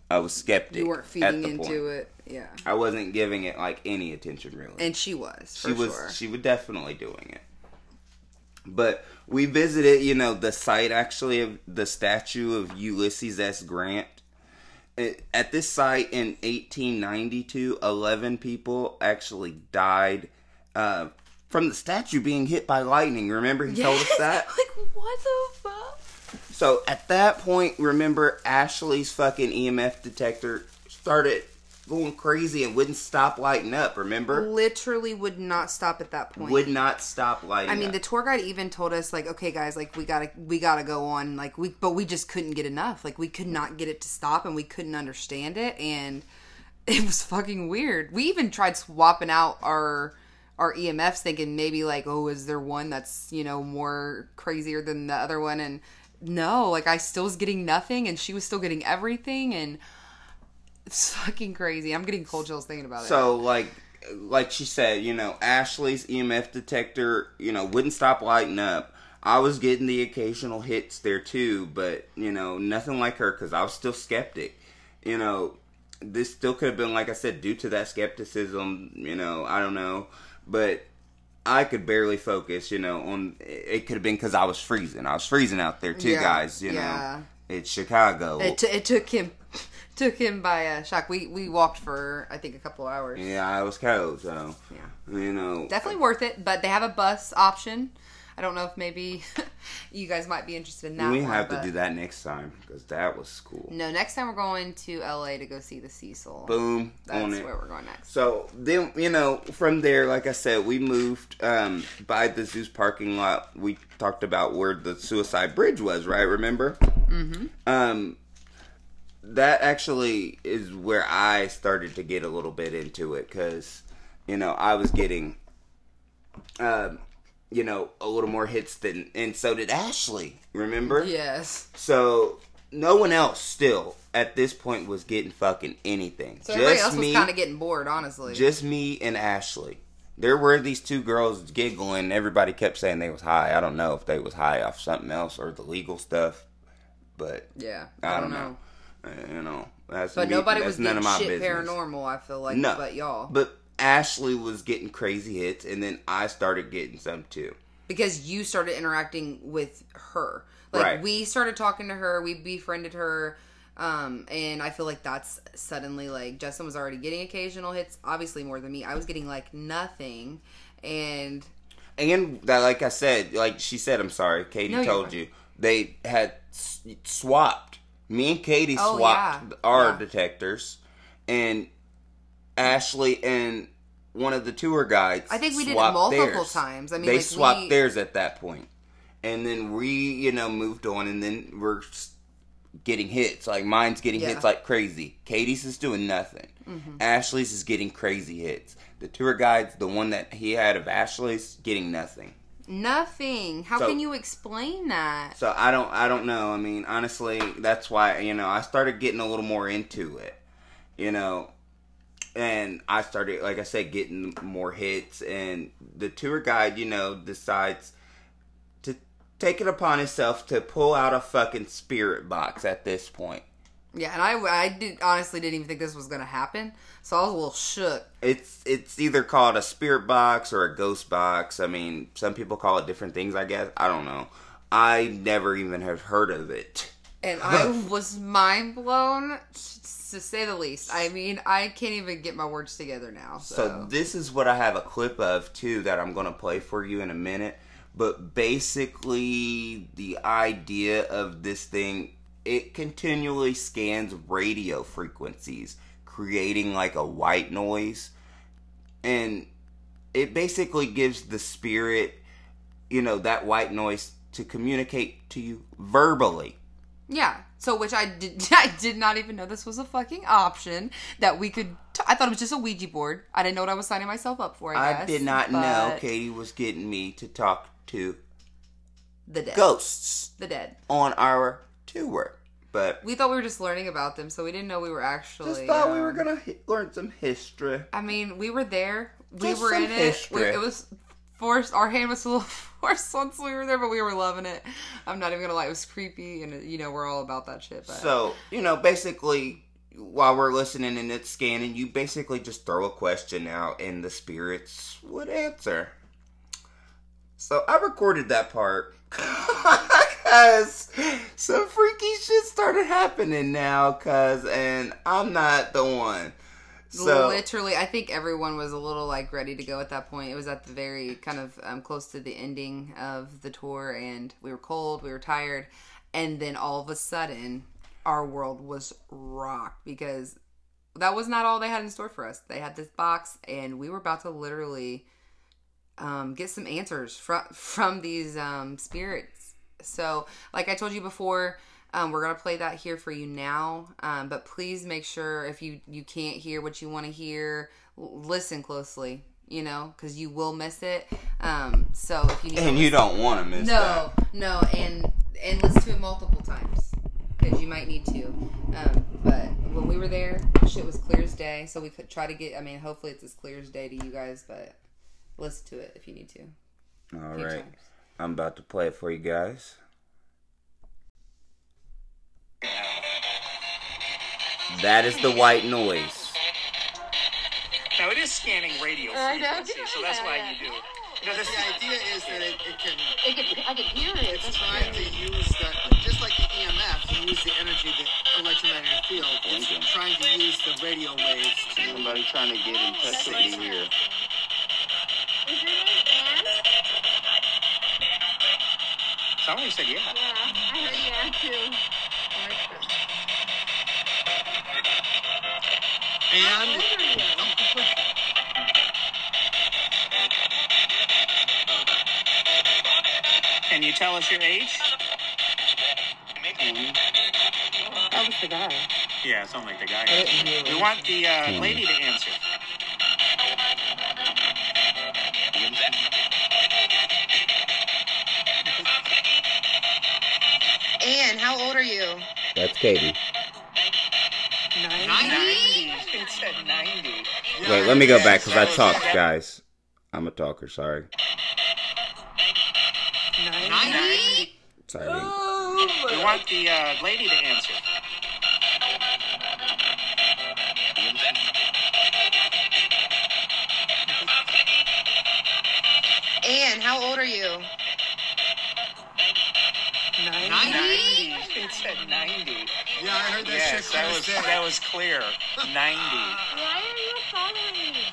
I was skeptic. you weren't feeding into point. it. Yeah. I wasn't giving it like any attention really And she was, for she was sure. she was definitely doing it but we visited you know the site actually of the statue of ulysses s grant at this site in 1892, 11 people actually died uh, from the statue being hit by lightning. Remember, he told us that? like, what the fuck? So at that point, remember Ashley's fucking EMF detector started going crazy and wouldn't stop lighting up. Remember, Literally would not stop at that point. would not stop lighting. I mean, up. the tour guide even told us like, okay, guys, like we gotta we gotta go on, like we, but we just couldn't get enough. Like we could not get it to stop, and we couldn't understand it, and it was fucking weird. We even tried swapping out our our EMFs, thinking maybe like, oh, is there one that's you know more crazier than the other one? And no, like I still was getting nothing, and she was still getting everything, and it's fucking crazy. I'm getting cold chills thinking about it. So like like she said, you know, Ashley's EMF detector, you know, wouldn't stop lighting up. I was getting the occasional hits there too, but you know, nothing like her because I was still skeptic. You know, this still could have been like I said, due to that skepticism. You know, I don't know, but I could barely focus. You know, on it could have been because I was freezing. I was freezing out there too, Yeah, guys. You yeah. know, it's Chicago. It, t- it took him took him by a shock. We we walked for I think a couple hours. yeah, I was cold, so Yeah. you know, Definitely worth it, but they have a bus option. I don't know if maybe you guys might be interested in that. we one, have to do that next time because that was cool. No, next time we're going to LA to go see the Cecil. Boom That's where we're going next. So then, you know, from there, like I said, we moved um, by the zoo's parking lot. We talked about where the suicide bridge was, right? Remember? Mm-hmm. Um, that actually is where I started to get a little bit into it because, you know, I was getting, um, you know, a little more hits than, and so did Ashley. Remember? Yes. So no one else still at this point was getting fucking anything. So everybody just else was kind of getting bored, honestly. just me and Ashley. There were these two girls giggling. Everybody kept saying they was high. I don't know if they was high off something else or the legal stuff, but yeah. I, don't know. Uh, You know, that's But me- nobody that's was none getting of my shit business. paranormal. I feel like, No, but y'all, But Ashley was getting crazy hits, and then I started getting some too. because you started interacting with her. Like Right. we started talking to her, we befriended her, um, and I feel like that's suddenly like Justin was already getting occasional hits, obviously more than me. I was getting like nothing, and And that, like I said, like she said, I'm sorry, Katie No, told you they had s- swapped. Me and Katie Oh, swapped yeah. our Yeah. detectors, and Ashley and one of the tour guides. I think we did it multiple theirs. times. I mean, they like, swapped we- theirs at that point, and then we, you know, moved on, and then we're getting hits. Like mine's getting Yeah. hits like crazy. Katie's is doing nothing. Mm-hmm. Ashley's is getting crazy hits. The tour guide's the one that he had of Ashley's getting nothing. Nothing. How So- can you explain that? So I don't I don't know. I mean, honestly, that's why, you know, I started getting a little more into it. You know, and I started like I said getting more hits and the tour guide, you know, decides to take it upon himself to pull out a fucking spirit box at this point. Yeah, and I, I did honestly didn't even think this was gonna happen, so I was a little shook. It's it's either called a spirit box or a ghost box. I mean, some people call it different things, I guess. I don't know. I never even have heard of it. and I was mind blown to say the least. I mean, I can't even get my words together now. So, So this is what I have a clip of too that I'm going to play for you in a minute. But basically, the idea of this thing, it continually scans radio frequencies, creating like a white noise. And it basically gives the spirit, you know, that white noise to communicate to you verbally. yeah. So which I did I did not even know this was a fucking option that we could. T- I thought it was just a Ouija board. I didn't know what I was signing myself up for. I, I, guess, did not know Katie was getting me to talk to the dead. ghosts. The dead. on our tour. But We thought we were just learning about them, so we didn't know we were actually. just thought we um, were gonna hi- learn some history. I mean, we were there. We Just were in it. history. We, it was forced. Our hand was a little forced once we were there, but we were loving it. I'm not even gonna lie. It was creepy, and you know we're all about that shit. But So you know, basically, while we're listening and it's scanning, you basically just throw a question out, and the spirits would answer. So I recorded that part. Cause some freaky shit started happening now, cause and I'm not the one. So literally, I think everyone was a little like ready to go at that point. It was at the very kind of um, close to the ending of the tour, and we were cold, we were tired, and then all of a sudden, our world was rocked because that was not all they had in store for us. They had this box, and we were about to literally um, get some answers from from these um, spirits. So, like I told you before, um, we're gonna play that here for you now. Um, but please make sure if you you can't hear what you want to hear, listen closely. You know, because you will miss it. Um, so if you need and you don't want to miss no, that. no, and and listen to it multiple times because you might need to. Um, but when we were there, shit was clear as day. So we could try to get. I mean, hopefully it's as clear as day to you guys, but listen to it if you need to. All right, times. I'm about to play it for you guys. That is the white noise. Now it is scanning radio I know. frequency, so that's why you do. it. know, this, The idea is that it, it can It could, I can hear it. it's trying to use the just like the EMF to use the energy the electromagnetic field. It's trying to use the radio waves to Somebody trying to get in touch with you here. Somebody said yeah. Yeah, I heard Anne too. How and old are you? Can you tell us your age? That was the guy. Yeah, it sounds like the guy. We want the uh, lady to answer. Katie. 90. It said 90. Wait, let me go back because I That was- talk, guys. I'm a talker. Sorry. 90. Sorry. We want the uh, lady to answer. Anne, how old are you? 90. It said 90. yeah, I heard that Yes, shit that clear was day. that was clear. 90. Why are you following me?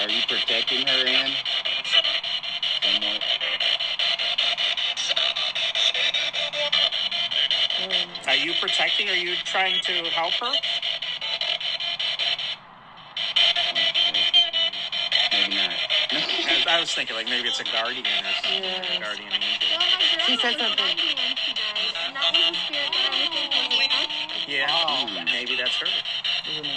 Are you protecting her, Ann? Somewhat. Are you protecting? Are you trying to help her? Was thinking like maybe it's a guardian or something. Yeah. A guardian angel. Well, my grandma She said something. begging when she died, and that was the spirit that I was thinking was touched. Yeah, maybe that's her. Can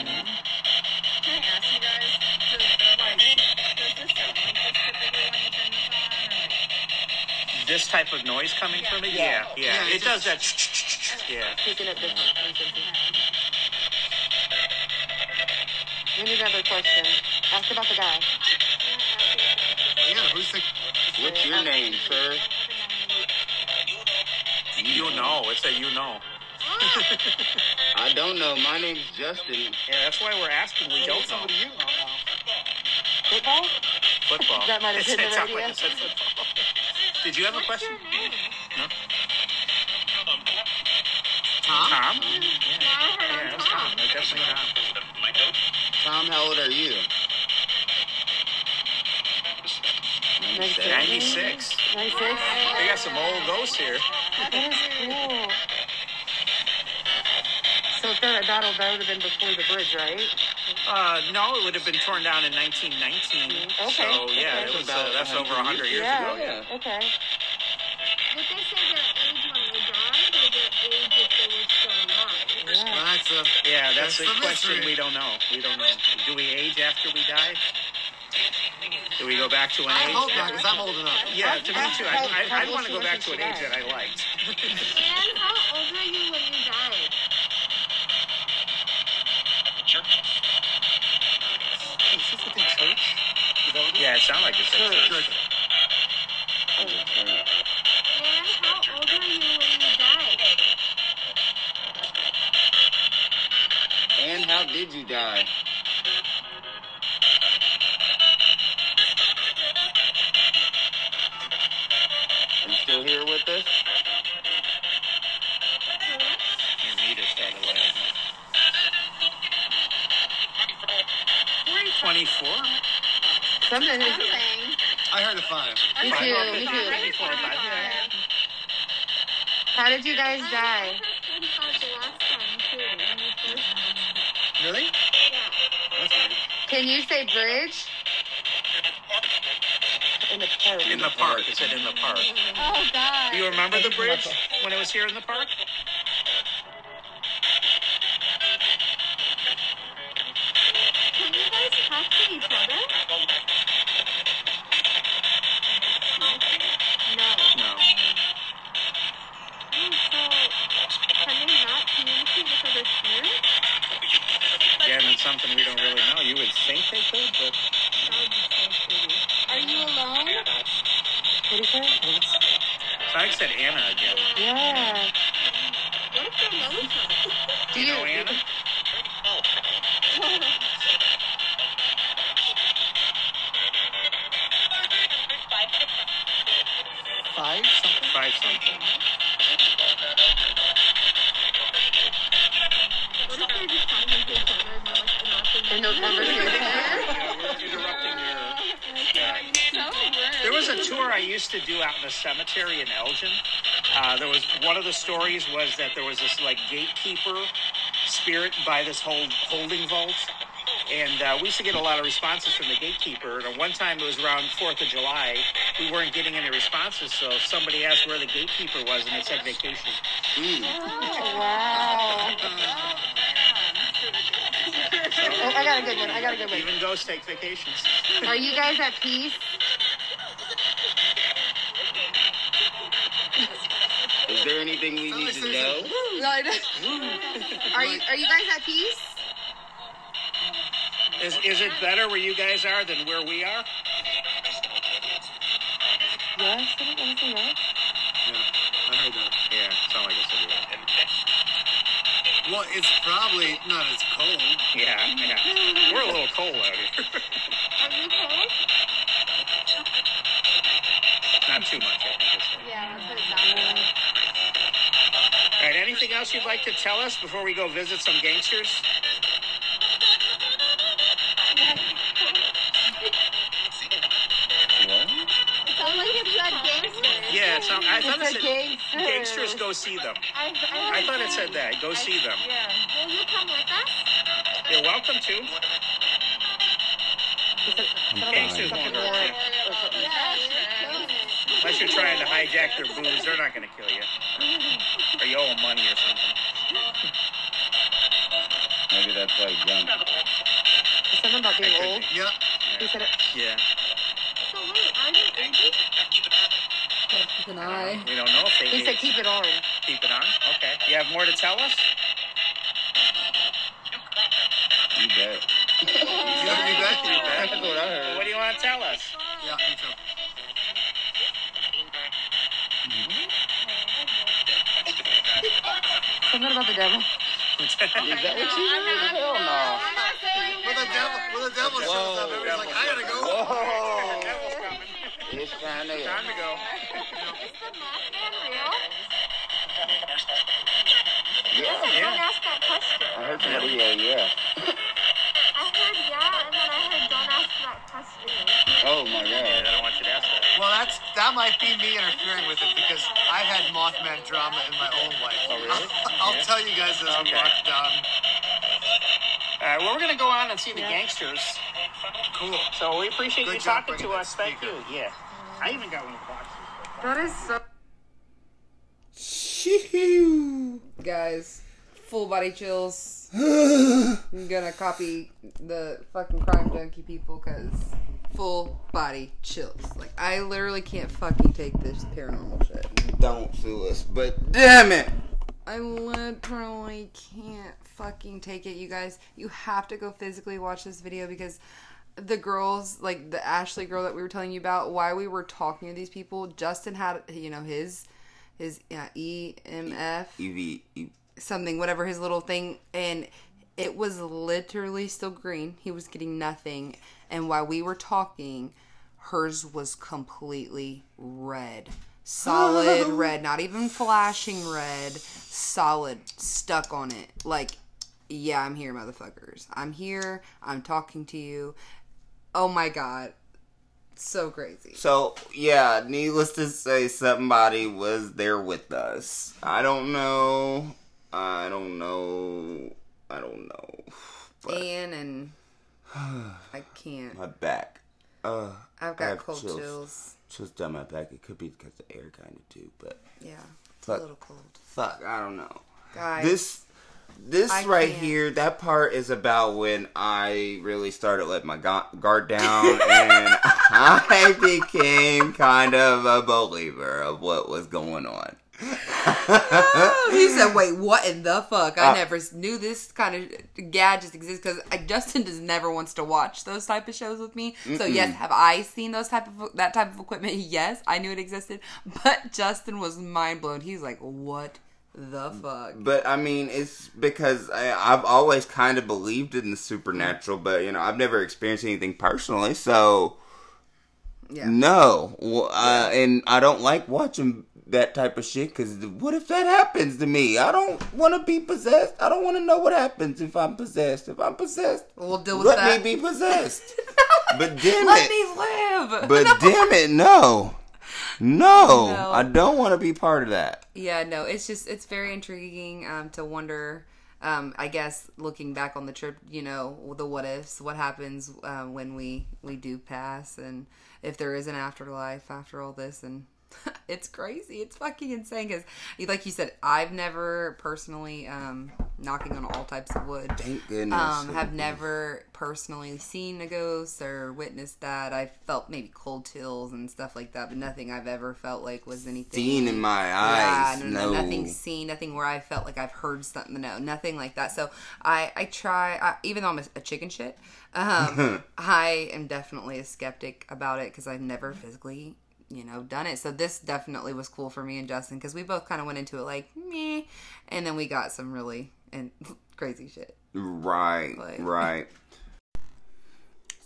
I ask you guys, does, like, does this sound like this typically when you turn this on? Or? This type of noise coming from it? Yeah, yeah. Yeah, It does that. Yeah. Picking up different frequencies. We need another question. Ask about the guy. Yeah, who's the What's your name, sir? You know. It's a you know. I don't know. My name's Justin. Yeah, that's why we're asking. We don't know. Football? Football. That might have It hit the radio. like said football. Did you have a question? No. Tom? Tom? Yeah, I Yeah, heard that's I'm Tom. Tom. That's definitely Tom. Tom, how old are you? 96. 96. 96? They got some old ghosts here. That is cool. So if they're battle, that would have been before the bridge, right? Uh, no, it would have been torn down in 1919. Okay, So yeah, okay. it was, uh, that's over 100 years yeah. ago. Yeah. Okay. Did they say their age when they died or their age if they were still alive? Yeah. Well, that's a Yeah, that's That's the the question mystery. we don't know. We don't know. Do we age after we die? Do we go back to an I age? hope not, because I'm old enough. Yeah, to me too. I, I, I want to go back to an age that I liked. And how old were you when you died? Church. Is this a church? Yeah, it sounded like it's Good, at good. church. And how old were you when you died? And how did you die? here with this? Your meter started lagging. 24? Something. Something. I heard a five. Me Five? too. Okay, Me maybe too. 45, yeah. How did you guys die? I heard 45 the last time, too. When you first Really? Yeah. That's. Can you say bridge? In the park. In the park. It said in the park. Oh God. Do you remember the bridge when it was here in the park? Can you guys talk to each other? No. No. Oh, so can they not communicate with other spirits? Again, it's something we don't really know. You would think they could, but That would be so shitty. Are you alone? What is that? I said Anna again. Yeah. What if they know each other? Do You you? know Anna? Five something? Five something. What if they're just talking to each other and they're like interrupting And no conversation. Yeah, we're interrupting your. Yeah. There was a tour I used to do out in the cemetery in Elgin. Uh, there was one of the stories was that there was this like gatekeeper spirit by this whole holding vault, and uh, we used to get a lot of responses from the gatekeeper. And one time it was around Fourth of July, we weren't getting any responses, so somebody asked where the gatekeeper was, and it said vacation. Wow. Oh, I got a good one. I got a good one. Even ghosts take vacations. Are you guys at peace? Is there anything we need to know? Are you Are you guys at peace? Is is it better where you guys are than where we are? Yes. Anything else? I heard that. Yeah, sound like it's a Well, it's probably not as cold. Yeah, yeah. We're a little cold out here. Are you cold? Not too much, I think. It's Yeah, that's what it sounded like. All right, anything else you'd like to tell us before we go visit some gangsters? It sounded like it said gangsters. Yeah, some, I thought it It's a said gangster. gangsters go see them. I, I thought it said that. Go see them. Yeah. Will you come with us? You're welcome to. Gangsters won't hurt you. Unless you're trying to hijack their booze, they're not going to kill you. Or you owe them money or something. Maybe that's like junk. Something about being old. Yeah. He said it. Yeah. So wait, are you aging? Keep an eye. We don't know if they He said keep it on. keep it on. Okay. You have more to tell us? You bet. You gotta be back. You That's what I heard. What do you want to tell us? Yeah, me too. Something about the devil. Is that what you heard? Hell no. When the devil, when the devil shows up, everybody's like, I gotta go. Whoa. Devil's coming. It's time to Time to go. Is the Mothman real? Yeah. Don't ask that question. I heard somebody yell, yeah. I heard yeah, and then I heard don't ask that question. Oh my Yeah, I god. don't want you to ask that. Well, that's that might be me interfering with it because I've had Mothman drama in my own life. Oh, really? I'll Yeah. tell you guys as we Okay. walk down. All right, well, we're going to go on and see the gangsters. Cool. So we appreciate Good you talking to us. Thank you. Yeah. I even got one of the boxes. That is so. Guys, full body chills. I'm gonna copy the fucking crime junkie people because full body chills. Like, I literally can't fucking take this paranormal shit. Don't sue us, but damn it. I literally can't fucking take it, you guys. You have to go physically watch this video because the girls, like the Ashley girl that we were telling you about, why we were talking to these people, Justin had, you know, his his uh, EMF EV, something, whatever his little thing, and it was literally still green. He was getting nothing, and while we were talking, hers was completely red. solid red, not even flashing red, solid, stuck on it. Like, yeah, I'm here, motherfuckers. I'm here. I'm talking to you. Oh my god, so crazy. So yeah, needless to say, somebody was there with us. I don't know. I don't know. I don't know. But Ian and I can't. my back. Uh, I've got cold chills. chills. chills down my back. It could be because of air, kind of too. But Yeah, it's Fuck. a little cold. fuck, I don't know. Guys, This this I right can't. here, that part is about when I really started letting my guard down and I became kind of a believer of what was going on. he said, "Wait, what in the fuck? I Uh, never knew this kind of gadgets exist because Justin does never wants to watch those type of shows with me. So yes, have I seen those type of that type of equipment? Yes, I knew it existed, but Justin was mind blown. He's like, "What the fuck?" But I mean, it's because I, I've always kind of believed in the supernatural, but you know, I've never experienced anything personally, so Yeah, no. Well, uh, and I don't like watching that type of shit because what if that happens to me? I don't want to be possessed. I don't want to know what happens if I'm possessed. If I'm possessed, we'll deal with that. let that. me be possessed. but damn Let it. me live. But damn it, no. No, No. I don't want to be part of that. Yeah, no, it's just it's very intriguing um, to wonder. Um, I guess looking back on the trip, you know, the what ifs, what happens um, when we we do pass, and if there is an afterlife after all this, and it's crazy, it's fucking insane. Because, like you said, I've never personally um, knocking on all types of wood. Thank goodness. Um, have never personally seen a ghost or witnessed that. I've felt maybe cold chills and stuff like that, but nothing I've ever felt like was anything Seen in my eyes. yeah, no, no, no. nothing seen, nothing where I felt like I've heard something. No, nothing like that. So I, I try, I, even though I'm a, a chicken shit, um, I am definitely a skeptic about it because I've never physically, you know, done it. So this definitely was cool for me and Justin because we both kind of went into it like me, and then we got some really and crazy shit. Right, Like- right.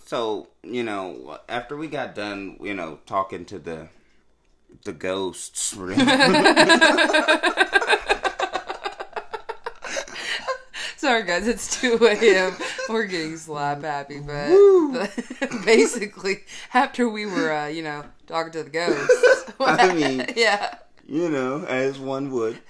So you know, after we got done, you know, talking to the the ghosts. Sorry guys, it's 2 a.m. We're getting slap happy, but, but basically, after we were, uh, you know, talking to the ghosts. I mean- yeah. you know, as one would.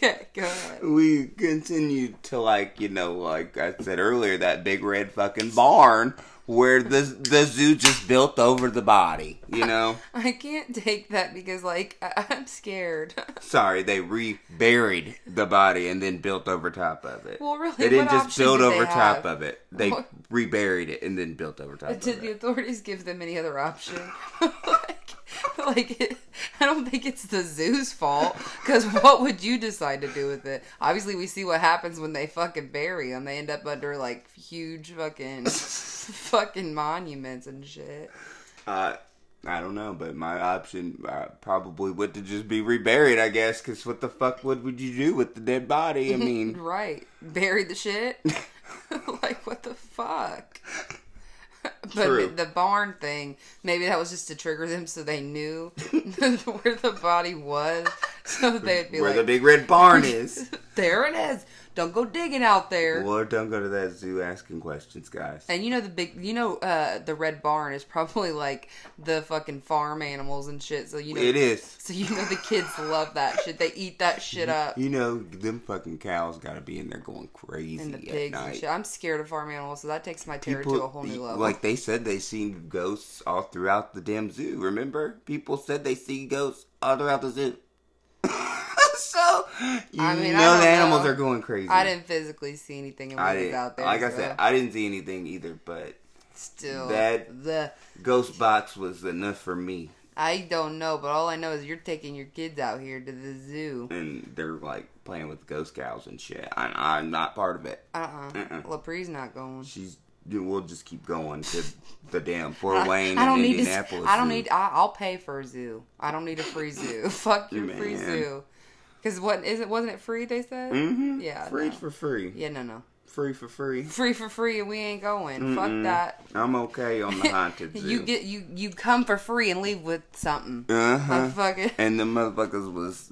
Okay, go ahead. we continued to like, you know, like I said earlier, that big red fucking barn where the the zoo just built over the body. You know, I can't take that because, like, I- I'm scared. sorry, they reburied the body and then built over top of it. Well, really, they didn't just build over top have? of it. They What- reburied it and then built over top Did the it. authorities give them any other option? like, like it, I don't think it's the zoo's fault. Because what would you decide to do with it? Obviously, we see what happens when they fucking bury them. They end up under like huge fucking fucking monuments and shit. Uh, I don't know, but my option uh, probably would to just be reburied, I guess. Because what the fuck would would you do with the dead body? I mean, Right, bury the shit. like what the fuck? But True. the barn thing, maybe that was just to trigger them so they knew where the body was. So they'd be where like, the big red barn is. there it is. Don't go digging out there. Well, don't go to that zoo asking questions, guys. And you know the big, you know, uh, the red barn is probably like the fucking farm animals and shit. So you know, It is. So you know the kids love that shit. They eat that shit up. You know, them fucking cows gotta be in there going crazy And the pigs and shit. I'm scared of farm animals, so that takes my terror People- to a whole new level. Like they said, they seen ghosts all throughout the damn zoo. Remember, people said they see ghosts all throughout the zoo. So you I mean, know don't the animals know. are going crazy. I didn't physically see anything in I movies out there. like I said, I didn't see anything either. But still that- the ghost box was enough for me. I don't know, but all I know is you're taking your kids out here to the zoo. And they're like playing with ghost cows and shit. I, I'm not part of it. Uh uh Mm-mm. Lapree's not going. She's. We'll just keep going to the damn Fort Wayne I don't and need to. Indianapolis. I don't Zoo. need. I, I'll pay for a zoo. I don't need a free zoo. Fuck your free zoo. Because what is it? Wasn't it free? They said. Mhm. Yeah. free no. for free. Yeah. No. No. free for free. free for free and we ain't going. Fuck that. I'm okay on the haunted zoo. You get you you come for free and leave with something. uh-huh. I fucking And the motherfuckers was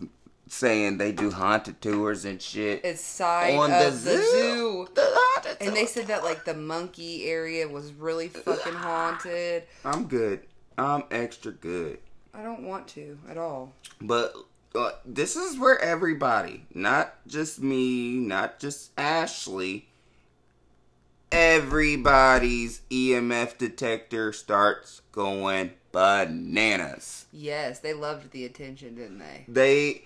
saying they do haunted tours and shit. it's side on of the zoo. The haunted And they said that like the monkey area was really fucking haunted. I'm good. I'm extra good. I don't want to at all. But uh, this is where everybody, not just me, not just Ashley, everybody's EMF detector starts going bananas. Yes, they loved the attention, didn't they? They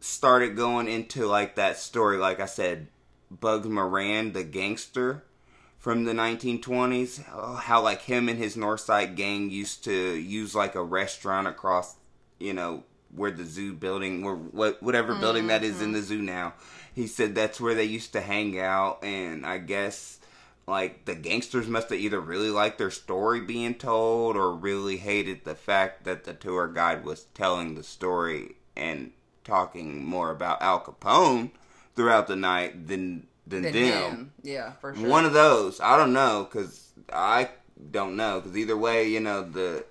started going into like that story, like I said, Bugs Moran, the gangster from the 1920s, uh, how like him and his Northside gang used to use like a restaurant across, you know, where the zoo building, where what whatever building that is in mm-hmm. the zoo now. He said that's where they used to hang out, and I guess like the gangsters must have either really liked their story being told or really hated the fact that the tour guide was telling the story and talking more about Al Capone throughout the night than than Than them. him. Yeah, for sure. One of those. I don't know because I don't know because either way, you know the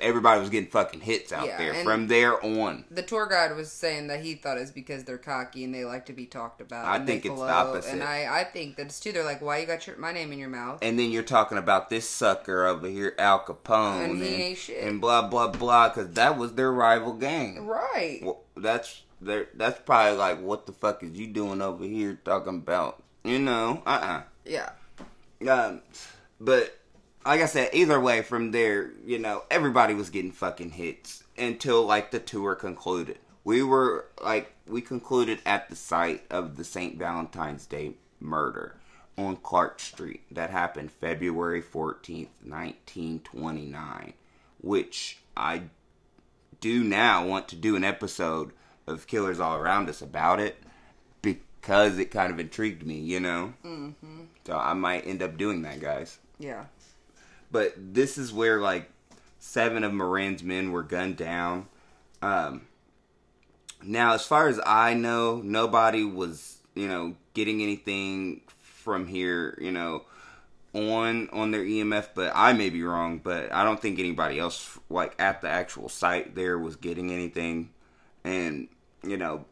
everybody was getting fucking hits out Yeah, there from there on. the tour guide was saying that he thought it's because they're cocky and they like to be talked about. I and they think it's the opposite. And I, I think that it's too. They're like, why you got your my name in your mouth? And then you're talking about this sucker over here, Al Capone, And he ain't shit. and blah blah blah, because that was their rival gang. right. Well, that's. That's probably like, what the fuck is you doing over here talking about? You know, uh uh. Yeah. Um, but like I said, either way, from there, you know, everybody was getting fucking hits until like the tour concluded. We were like, we concluded at the site of the St. Valentine's Day murder on Clark Street that happened February 14th, 1929, which I do now want to do an episode of Killers All Around Us about it because it kind of intrigued me, you know? Mm-hmm. So I might end up doing that, guys. Yeah. But this is where, like, seven of Moran's men were gunned down. Um, now, as far as I know, nobody was, you know, getting anything from here, you know, on on their EMF. But I may be wrong. But I don't think anybody else, like at the actual site, there was getting anything. And you know,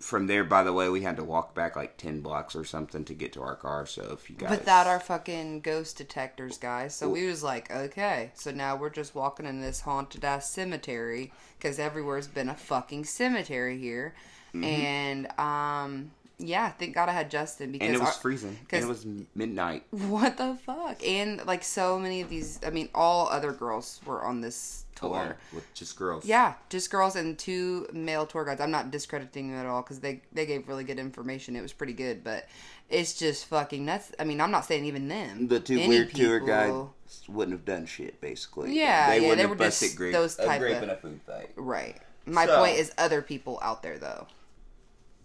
from there, by the way, we had to walk back like ten blocks or something to get to our car. So if you guys, Without our fucking ghost detectors, guys. So we was like, okay. So now we're just walking in this haunted ass cemetery because everywhere's been a fucking cemetery here. Mm-hmm. And um, yeah, thank God I had Justin because and it was our- freezing. And 'cause- it was midnight. What the fuck? And like so many of these, I mean, all other girls were on this oh, tour. alone with just girls. Yeah, just girls and two male tour guides. I'm not discrediting them at all because they they gave really good information. It was pretty good, but it's just fucking nuts. I mean, I'm not saying even them. The two Any weird tour people- guys wouldn't have done shit, basically. Yeah, yeah, wouldn't they have were busted just grape, those a type grape of- in a food fight. Right. My So- point is other people out there though.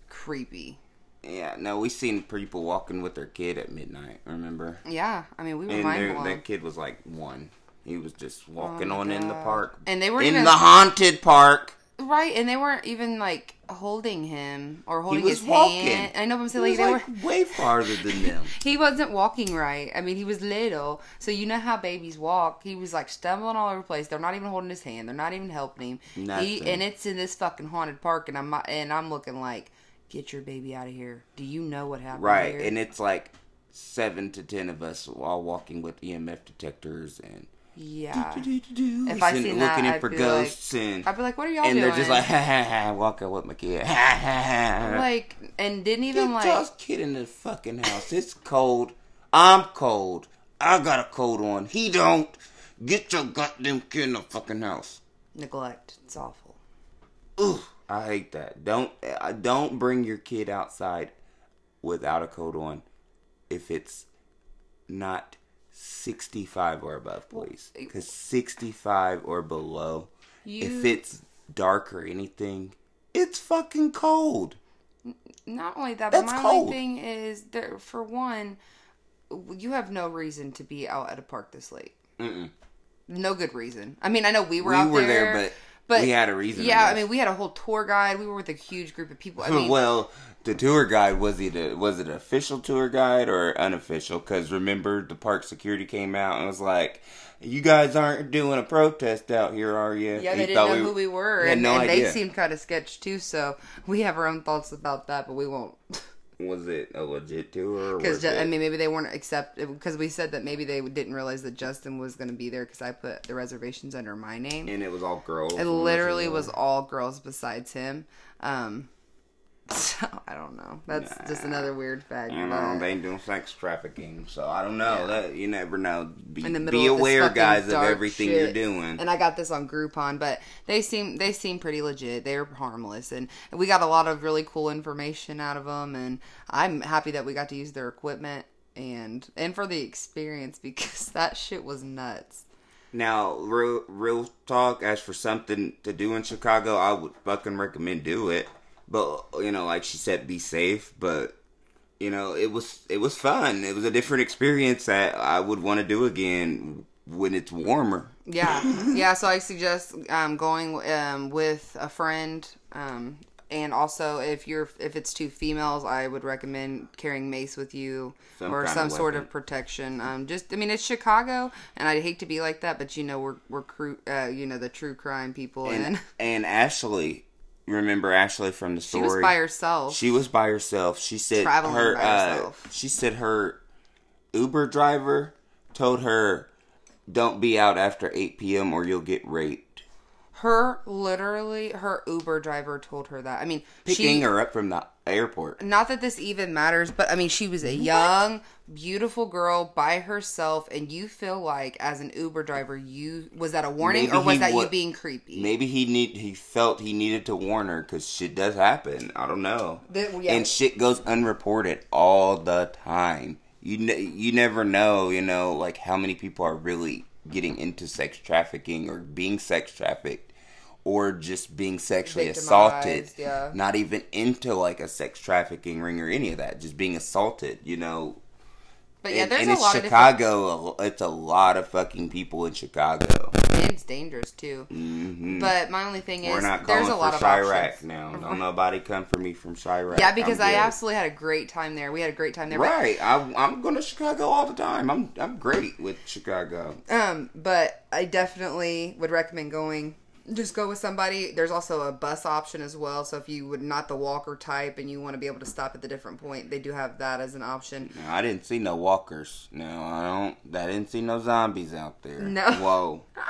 Creepy. Yeah, no, we seen people walking with their kid at midnight. Remember? Yeah, I mean, we were And mind their- that kid was like one. He was just oh walking Oh on in the park. And they weren't in even- the haunted park. Right, and they weren't even like holding him or holding was his walking. hand. I know, but I'm He saying like they like were. way farther than them. He wasn't walking right. I mean, he was little, so you know how babies walk. He was like stumbling all over the place. They're not even holding his hand. They're not even helping him. He, Nothing. and it's in this fucking haunted park, and I'm and I'm looking like, get your baby out of here. Do you know what happened? right, here? and it's like seven to ten of us all walking with EMF detectors and yeah. if I that, looking in I'd for ghosts and I'd be like, what are y'all and doing? they're just like ha ha ha walking with my kid. Ha ha ha. like, and didn't even Get like. y'all's kid in the fucking house. It's cold. I'm cold. I got a coat on. He don't. Get your goddamn kid in the fucking house. neglect. It's awful. Ugh, I hate that. Don't uh, don't bring your kid outside without a coat on if it's not 65 or above, please. Because 65 or below, if it's dark or anything, it's fucking cold. Not only that, That's but my cold. only thing is there. For one, you have no reason to be out at a park this late. Mm-mm. No good reason. I mean, I know we were We out were there, there, but we had a reason, Yeah, I, mean, we had a whole tour guide. We were with a huge group of people. I mean, well, the tour guide was it a, was it an official tour guide or unofficial? Because remember, the park security came out and was like, "You guys aren't doing a protest out here, are you?" Yeah, He they didn't know who we were, and, no and they seemed kind of sketch too. So we have our own thoughts about that, but we won't. Was it a legit tour? Because it- I mean, maybe they weren't accept because we said that maybe they didn't realize that Justin was going to be there because I put the reservations under my name. and it was all girls. It literally was all girls besides him. Um, I don't know. That's just another weird fact. You know, they ain't doing sex trafficking, so I don't know. Yeah. That you never know. Be, in the middle be aware, guys, of everything shit. you're doing. And I got this on Groupon, but they seem they seem pretty legit. They were harmless, and we got a lot of really cool information out of them. And I'm happy that we got to use their equipment and and for the experience because that shit was nuts. Now, real, real talk. As for something to do in Chicago, I would fucking recommend do it. But you know, like she said, be safe. But you know, it was it was fun. It was a different experience that I would want to do again when it's warmer. Yeah, yeah. So I suggest um, going um, with a friend, um, and also if you're if it's two females, I would recommend carrying mace with you Some or some of sort of protection. Um, just I mean, it's Chicago, and I hate to be like that, but you know we're we're cru- uh, you know the true crime people, and, And and Ashley, remember Ashley from the story. she was by herself. She was by herself. She said Traveling her by uh, she said her Uber driver told her don't be out after 8 p.m. or you'll get raped. her literally her Uber driver told her that. I mean, Picking she, her up from the airport. not that this even matters, but I mean, she was a young, beautiful girl by herself, and you feel like as an Uber driver, you was that a warning Maybe or was that you being creepy? Maybe he need he felt he needed to warn her because shit does happen. I don't know. The- yeah. And shit goes unreported all the time. You ne- you never know. You know, like how many people are really getting into sex trafficking or being sex trafficked. Or just being sexually assaulted, yeah. not even into like a sex trafficking ring or any of that. Just being assaulted, you know. But yeah, and, there's and a it's lot Chicago. It's a lot of fucking people in Chicago. And it's dangerous too. hmm But my only thing is, We're not calling there's a lot of Chiraq options. now. Don't nobody come for me from Chiraq. Yeah, because I'm I good. absolutely had a great time there. We had a great time there. right. I, I'm going to Chicago all the time. I'm I'm great with Chicago. Um, but I definitely would recommend going. Just go with somebody. There's also a bus option as well. So if you would not the walker type and you want to be able to stop at the different point, they do have that as an option. Now, I didn't see no walkers. No, I don't. I didn't see no zombies out there. No. Whoa.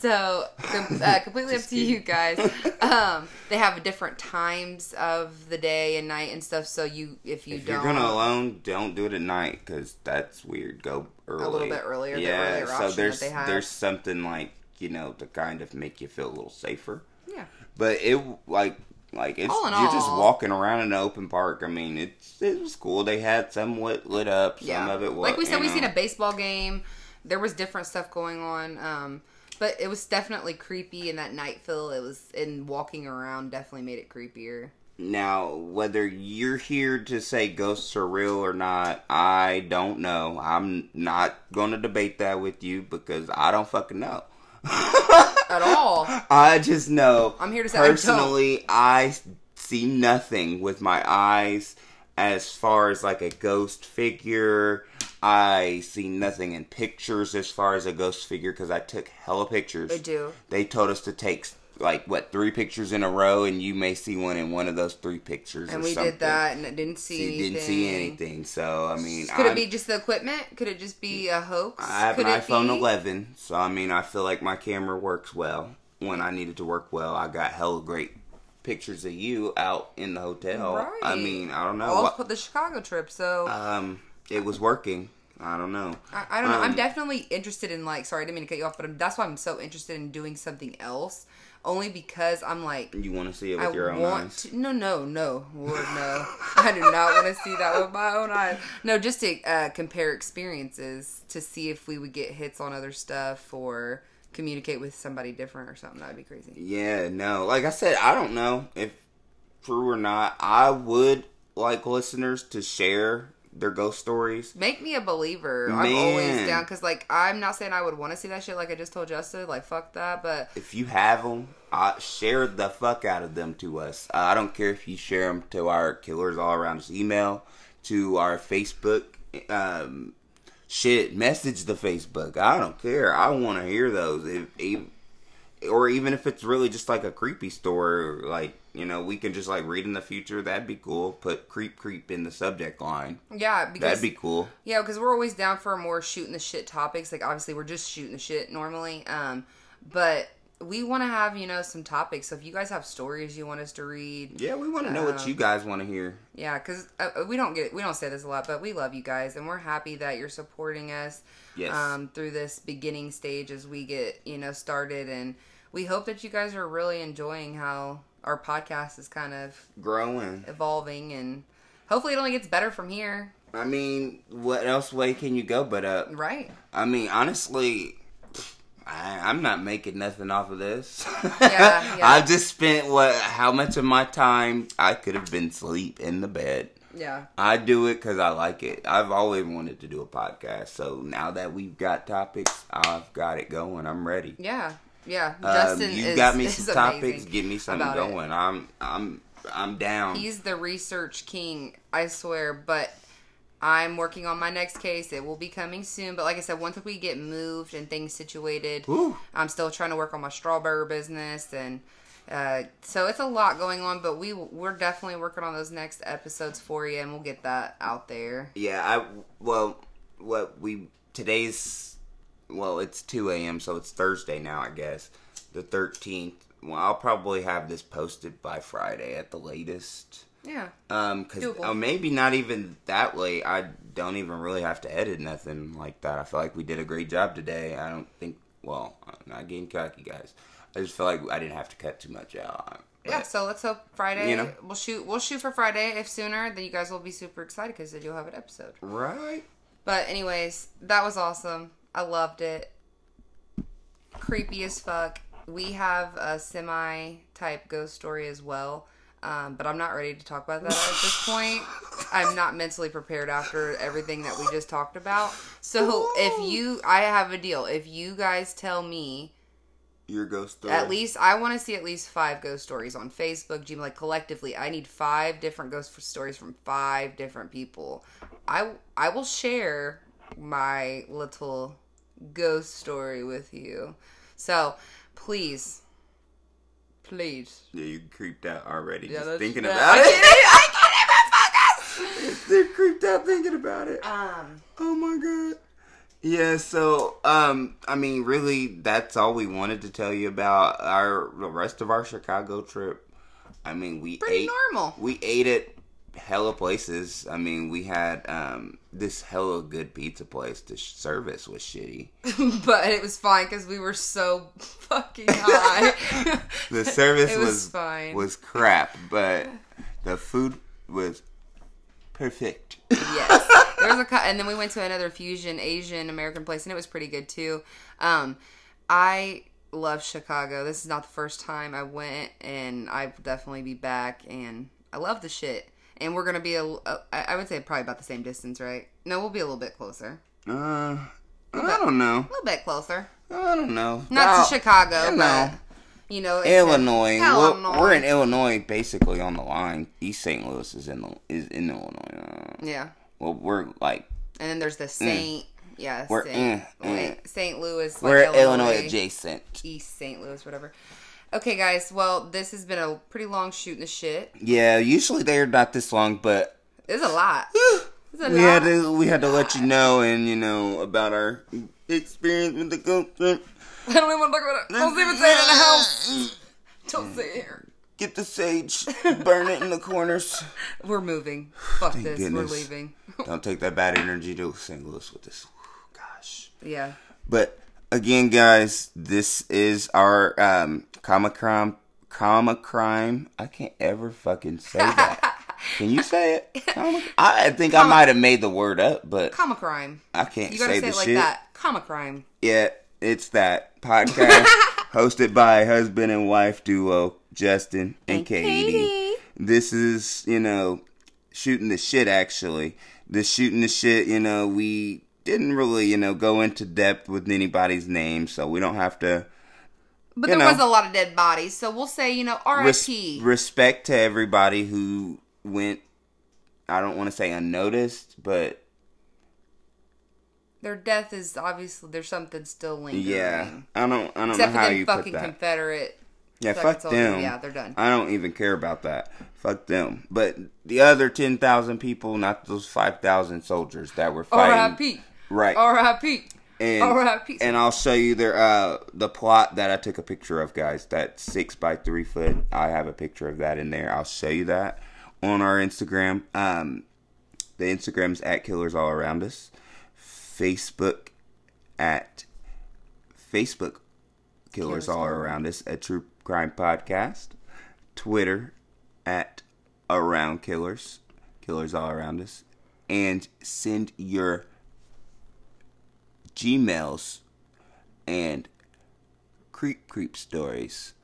So uh, completely up to you guys. Um, they have different times of the day and night and stuff. So you, if you if don't, you're gonna alone, don't do it at night because that's weird. Go early. A little bit earlier, Yeah. earlier so there's they have. there's something like you know to kind of make you feel a little safer. yeah, But it like like it's All you're just walking around in an open park. I mean, it's it was cool. They had somewhat lit up. Some yeah. of it was like we said, we know. seen a baseball game. There was different stuff going on. Um, but it was definitely creepy in that night feel. It was in walking around definitely made it creepier. Now, whether you're here to say ghosts are real or not, I don't know. I'm not going to debate that with you because I don't fucking know. At all. I just know. I'm here to say I personally, I, see nothing with my eyes as far as like a ghost figure. I see nothing in pictures as far as a ghost figure because I took hella pictures. I do. They told us to take like what three pictures in a row, and you may see one in one of those three pictures. And or we something. did that and it didn't see See, anything. didn't see anything. So I mean, Could I'm- it be just the equipment? Could it just be a hoax? I have Could an iPhone be? 11, so I mean, I feel like my camera works well when I needed to work well. I got hella great pictures of you out in the hotel. I mean, I don't know. What- for the Chicago trip. So um, it was working. I don't know. I, I don't know. I'm Um, definitely interested in like. Sorry, I didn't mean to cut you off, but I'm, that's why I'm so interested in doing something else. Only because I'm like. You want to see it with I your own want eyes? to. No, no, no, Lord, no. I do not want to see that with my own eyes. No, just to uh, compare experiences to see if we would get hits on other stuff or communicate with somebody different or something. That'd be crazy. Yeah, no. Like I said, I don't know if true or not. I would like listeners to share their ghost stories. Make me a believer. I'm always down because, like, I'm not saying I would want to see that shit. Like I just told Justin, like, fuck that. But If you have them, uh, share the fuck out of them to us. Uh, I don't care if you share them to our Killers All Around Us email, to our Facebook. Um, shit, message the Facebook. I don't care. I want to hear those. If, if, or even if it's really just like a creepy story, like you know, we can just like read in the future. That'd be cool. Put creep creep in the subject line. yeah, because That'd be cool. Yeah, because we're always down for more shooting the shit topics. Like obviously we're just shooting the shit normally, um, but we want to have you know some topics. So if you guys have stories you want us to read, Yeah, we want to know what Um, you guys want to hear. yeah, because uh, we don't get we don't say this a lot, but we love you guys and we're happy that you're supporting us Yes. um, through this beginning stage as we get you know started, and we hope that you guys are really enjoying how our podcast is kind of Growing. evolving and. Hopefully, it only gets better from here. I mean, what else way can you go but up? Right. I mean, honestly, I, I'm not making nothing off of this. Yeah, yeah. I've just spent what? How much of my time I could have been sleep in the bed. Yeah. I do it because I like it. I've always wanted to do a podcast, so now that we've got topics, I've got it going. I'm ready. Yeah. Yeah. Um, Justin you is, got me some topics. Get me something about it. going. I'm I'm I'm down. He's the research king, I swear. But I'm working on my next case. It will be coming soon. But like I said, once we get moved and things situated, Woo. I'm still trying to work on my strawberry business and. Uh, so it's a lot going on, but we we're definitely working on those next episodes for you, and we'll get that out there. Yeah, I well, what we today's well, it's two a.m. so it's Thursday now, I guess, the thirteenth. Well, I'll probably have this posted by Friday at the latest. Yeah, Um, cause Doable. uh, maybe not even that late. I don't even really have to edit nothing like that. I feel like we did a great job today. I don't think. Well, I'm not getting cocky, guys. I just feel like I didn't have to cut too much out. yeah. So let's hope Friday. You know? We'll shoot. We'll shoot for Friday. If sooner, then you guys will be super excited because then you'll have an episode. right. But anyways, that was awesome. I loved it. Creepy as fuck. We have a semi type ghost story as well. Um, but I'm not ready to talk about that at this point. I'm not mentally prepared after everything that we just talked about. So if you, I have a deal. If you guys tell me Your ghost story. at least I want to see at least five ghost stories on Facebook, Gmail, like collectively. I need five different ghost stories from five different people. I I will share my little ghost story with you. So please, please. Yeah, you creeped out already Yeah, just thinking yeah, about I it. can't I can't even focus. They're creeped out thinking about it. Um, Oh my god. Yeah, so um I mean really that's all we wanted to tell you about our the rest of our Chicago trip. I mean we Pretty ate normal. We ate at hella places. I mean we had um this hella good pizza place. The service was shitty. but it was fine because we were so fucking high. The service was was fine. was crap, but the food was perfect. yes. There was a and then we went to another fusion Asian American place and it was pretty good too. Um I love Chicago. This is not the first time I went and I'll definitely be back and I love the shit. And we're going to be a, a I would say probably about the same distance, right? No, we'll be a little bit closer. Uh I don't know. A little bit closer. I don't know. Not Well, to Chicago, but you know, Illinois. in- We're, Illinois. we're in Illinois, basically on the line. East St. Louis is in the, is in Illinois. Yeah. well, we're like And then there's the Saint yeah, Mm. We're Saint, in, wait, St. Louis like we're Illinois adjacent. East St. Louis, whatever. Okay, guys. Well, this has been a pretty long shooting the shit. Yeah, usually they're not this long, but It's a lot. It's a we lot. had to we had to let you know and you know about our experience with the ghost. I don't even want to talk about it. Don't even say it in the house. Don't say it here. Get the sage, burn it in the corners. We're moving. Fuck Thank this. goodness. We're leaving. Don't take that bad energy to St. Louis with this. Gosh. yeah. But again, guys, this is our um, comma crime. Comma crime. I can't ever fucking say that. Can you say it? Comma- I think I might have made the word up, but Comma crime. I can't You gotta say say, the it like shit. that. Comma crime. Yeah, it's that podcast hosted by husband and wife duo Justin and, And Katie. Katie. This is you know shooting the shit. Actually, the shooting the shit, you know, we didn't really, you know, go into depth with anybody's name, so we don't have to But there know. was a lot of dead bodies, so we'll say, you know, res- R.I.P. respect to everybody who went. I don't want to say unnoticed, but Their death is obviously there's something still lingering. yeah, I don't. I don't Except know for how them you put fucking that. Confederate. Yeah, fucking fuck soldiers. them. Yeah, they're done. I don't even care about that. Fuck them. But the other ten thousand people, not those five thousand soldiers that were fighting. R.I.P. Right. R.I.P. and R.I.P. and I'll show you their uh the plot that I took a picture of, guys. That six by three foot. I have a picture of that in there. I'll show you that on our Instagram. Um, the Instagram's at Killers All Around Us. Facebook at Facebook Killers All Around Us, a true crime podcast. Twitter at Around Killers, Killers All Around Us, and send your Gmails, and creep creep stories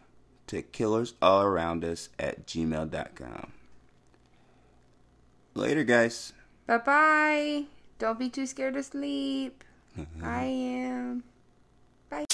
to killers all around us at gmail.com. Later, guys. Bye bye. Don't be too scared to sleep. I am. Bye.